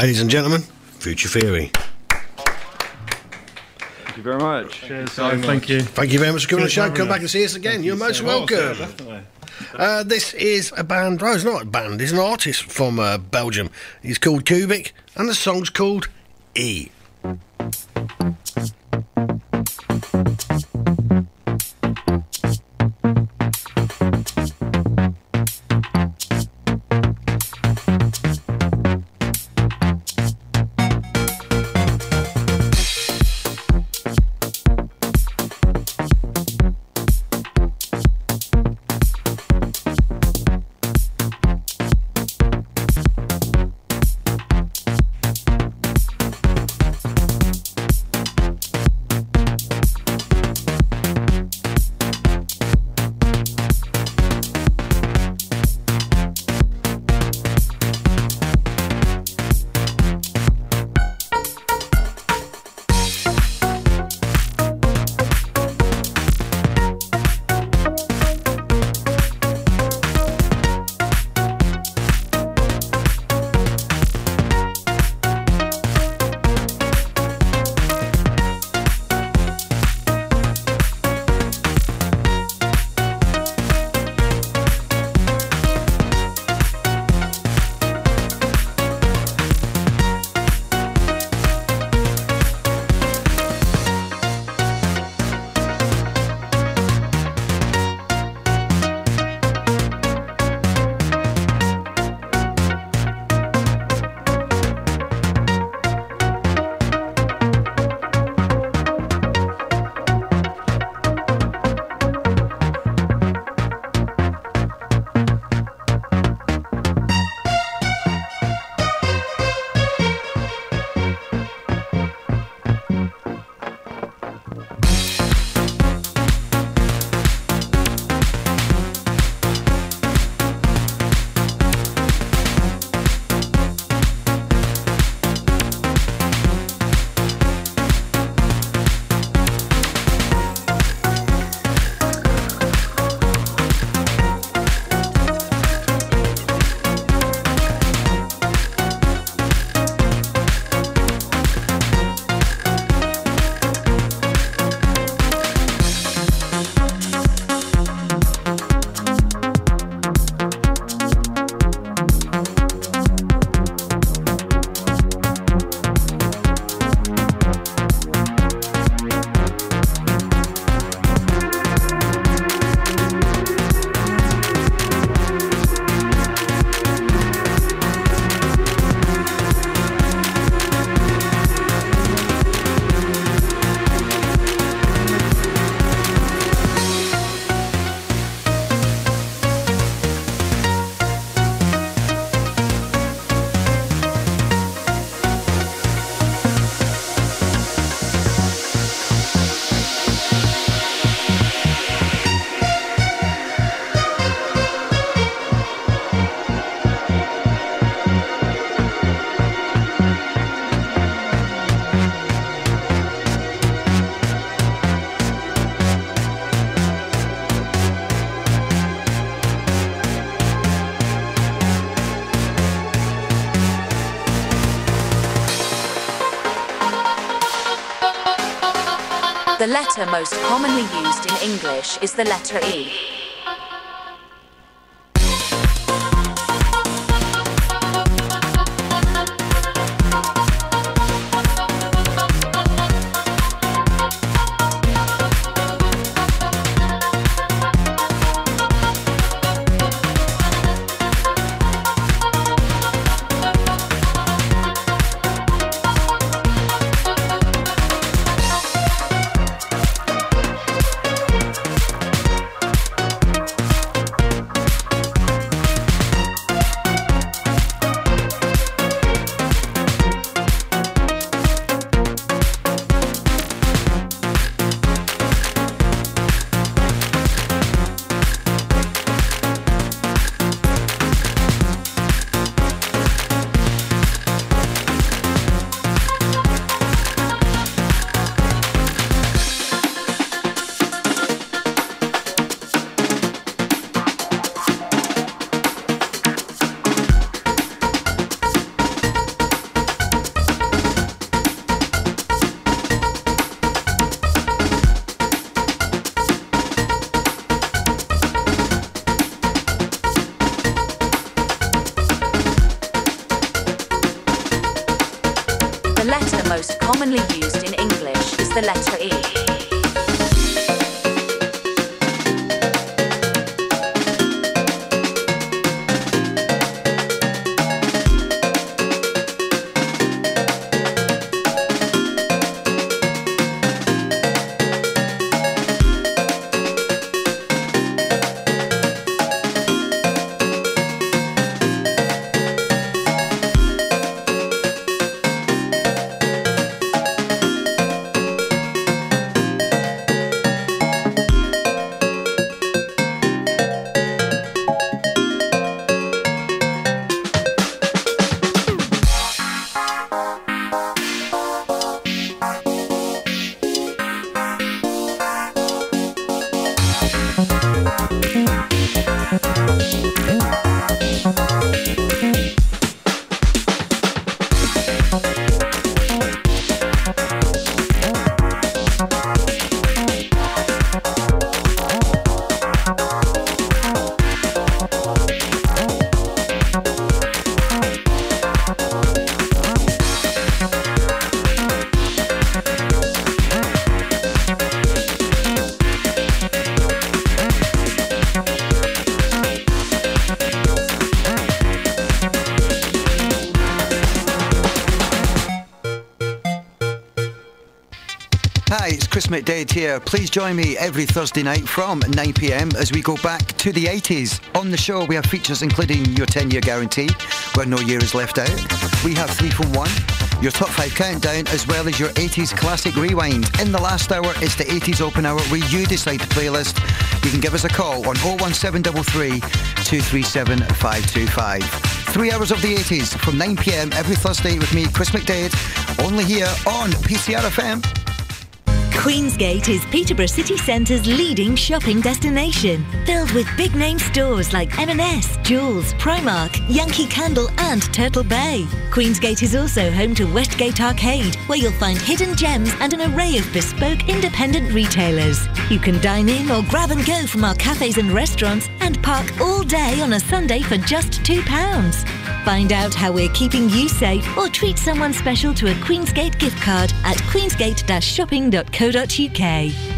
D: Ladies and gentlemen, Future Theory.
M: Thank you very much.
N: Cheers, Simon. Thank you.
D: Thank you very much for coming on the show. Come back and see us again. You're most
N: so much. Yeah,
D: welcome.
N: definitely.
D: Uh, this is a band. Oh, it's not a band. It's an artist from uh, Belgium. He's called Cubic, and the song's called E.
S: The letter most commonly used in English is the letter E.
T: Chris McDade here. Please join me every Thursday night from 9pm as we go back to the 80s. On the show, we have features including your 10 year guarantee, where no year is left out. We have 3 from 1, your top 5 countdown, as well as your 80s classic rewind. In the last hour, it's the 80s open hour where you decide the playlist. You can give us a call on 01733 237 525. Three hours of the 80s from 9pm every Thursday with me, Chris McDade, only here on PCR FM.
U: Queensgate is Peterborough City Centre's leading shopping destination, filled with big name stores like M&S, Joules, Primark, Yankee Candle and Turtle Bay. Queensgate is also home to Westgate Arcade, where you'll find hidden gems and an array of bespoke independent retailers. You can dine in or grab and go from our cafes and restaurants and park all day on a Sunday for just £2. Find out how we're keeping you safe or treat someone special to a Queensgate gift card at queensgate-shopping.co.uk.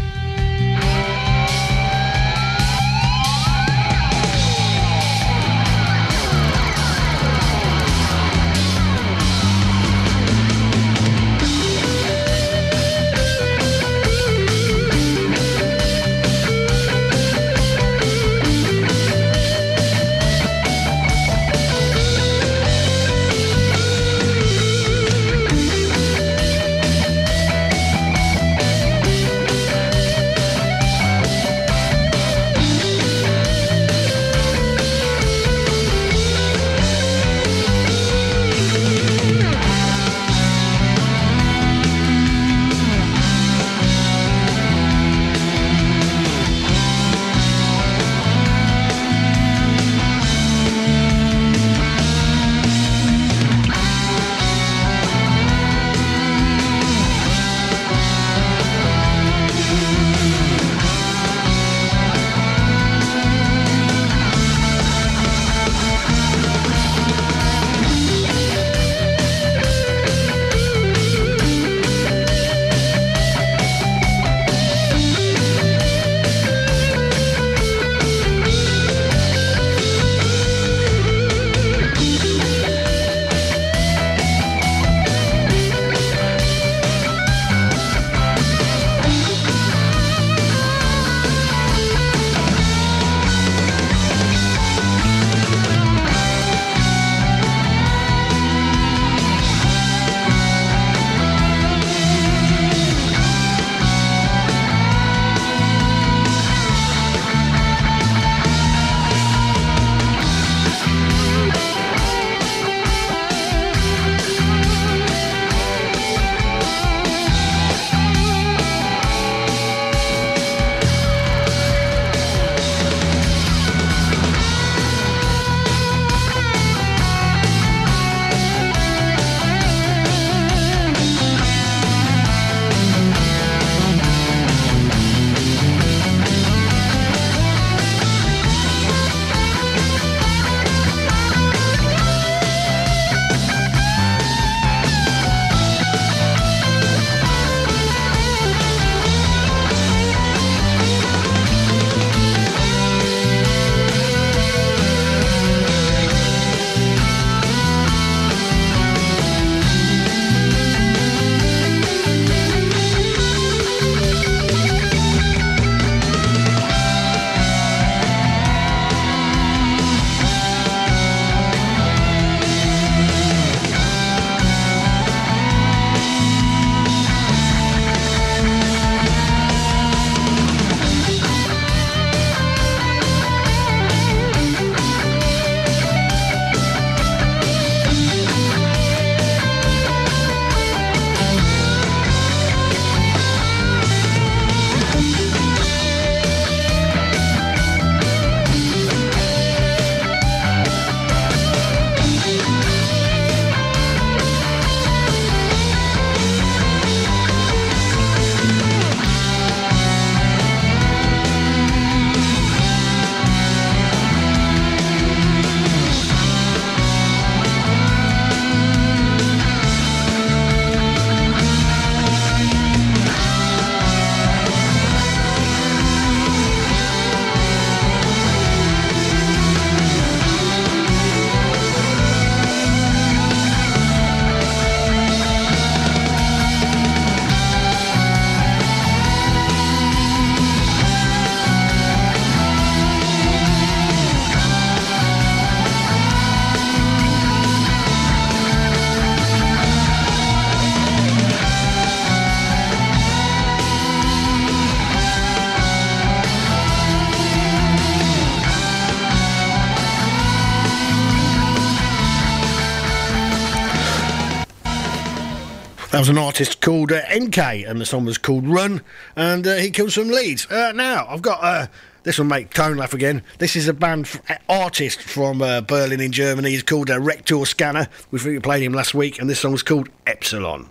V: was an artist called uh, NK, and the song was called Run, and uh, he comes from Leeds. Uh, now, I've got. Uh, this will make Tone laugh again. This is a band f- artist from uh, Berlin in Germany. He's called uh, Rector Scanner. We played him last week, and this song was called Epsilon.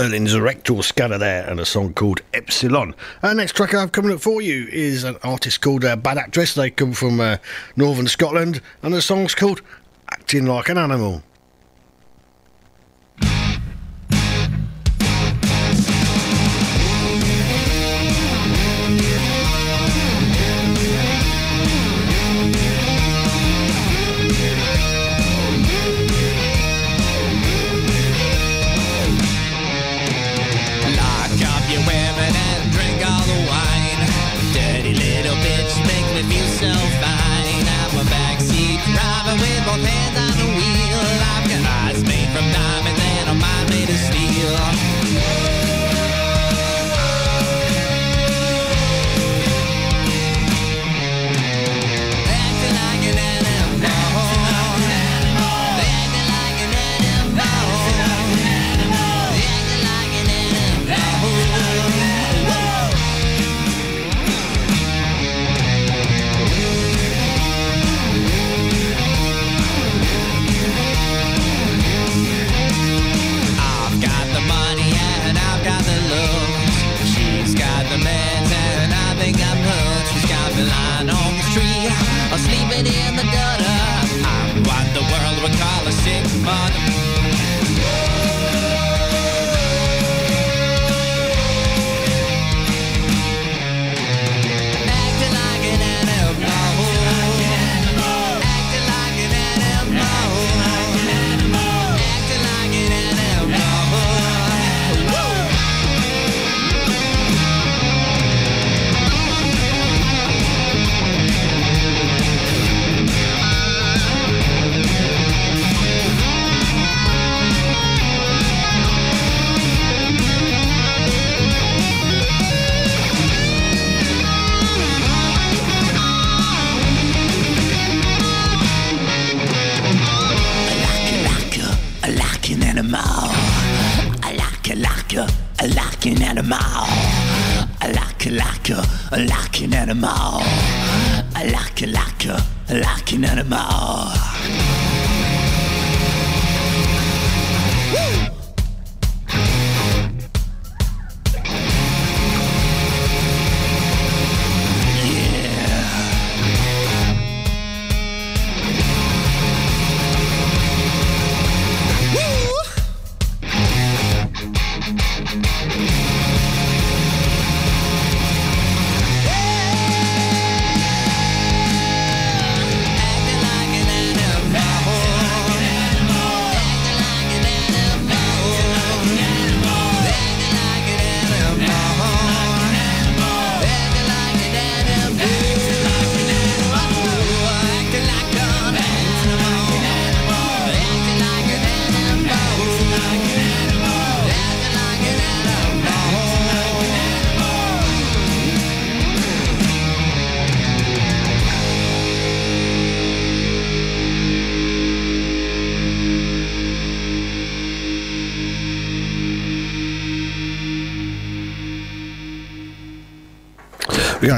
P: Berlin's Rectal Scanner there, and a song called Epsilon. Uh, next track I have coming up for you is an artist called uh, Bad Actress. They come from uh, northern Scotland, and the song's called Acting Like an Animal.
W: Animal. I like a like a I like an animal. I like a like a I like an animal.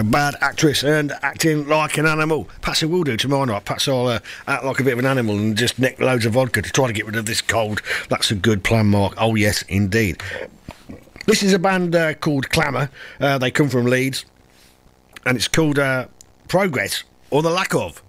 P: Bad actress and acting like an animal. Patsy will do tomorrow night. Perhaps I'll uh, act like a bit of an animal and just nick loads of vodka to try to get rid of this cold. That's a good plan, Mark. Oh, yes, indeed. This is a band uh, called Klammer. Uh, they come from Leeds. And it's called uh, Progress, or the lack of.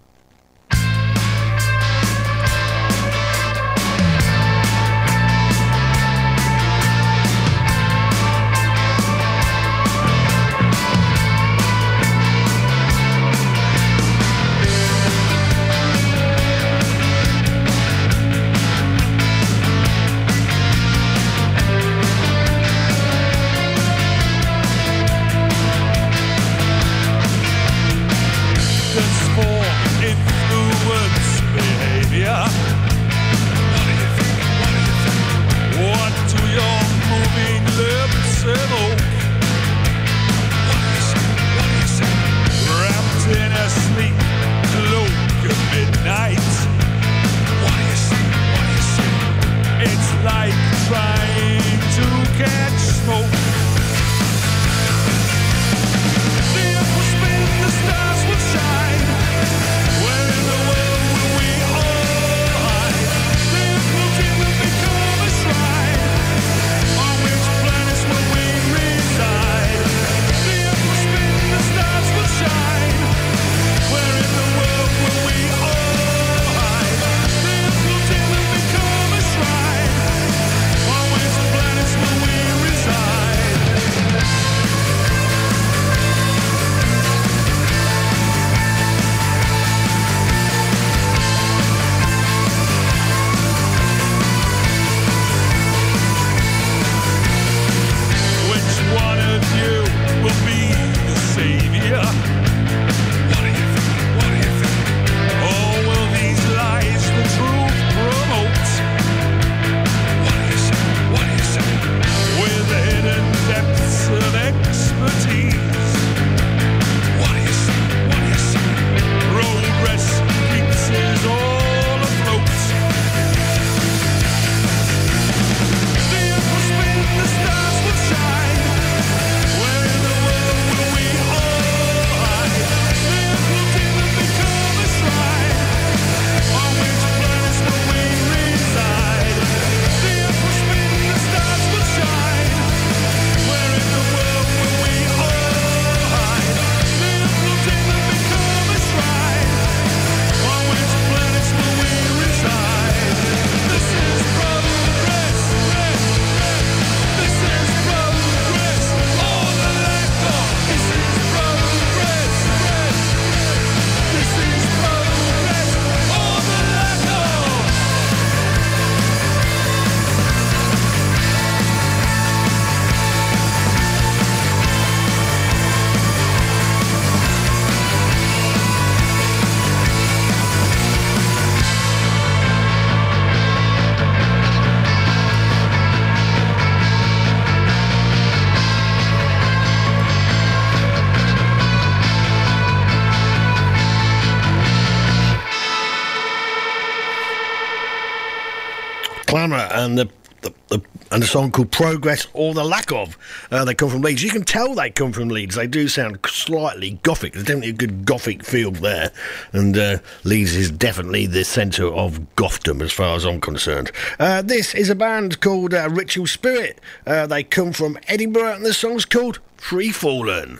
E: And the, the, the and a song called Progress or the Lack of. Uh, they come from Leeds. You can tell they come from Leeds. They do sound slightly gothic. There's definitely a good gothic feel there. And uh, Leeds is definitely the centre of gothdom as far as I'm concerned. Uh, this is a band called uh, Ritual Spirit. Uh, they come from Edinburgh and the song's called Free Fallen.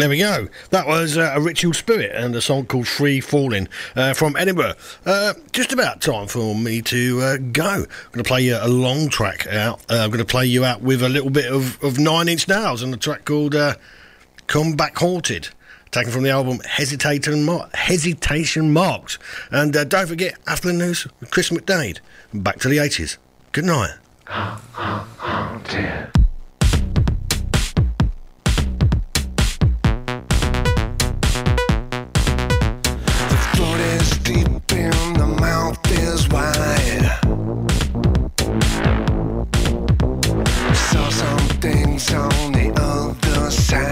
D: There we go. That was uh, a Ritual Spirit and a song called Free Falling uh, from Edinburgh. Uh, just about time for me to uh, go. I'm going to play you a long track out. Uh, I'm going to play you out with a little bit of, of Nine Inch Nails and a track called uh, Come Back Haunted. Taken from the album Hesitation, Mar- Hesitation Marks. And uh, don't forget, after the news, with Chris McDade. Back to the 80s. Good night.
E: Mouth is wide. Saw some things on the other side.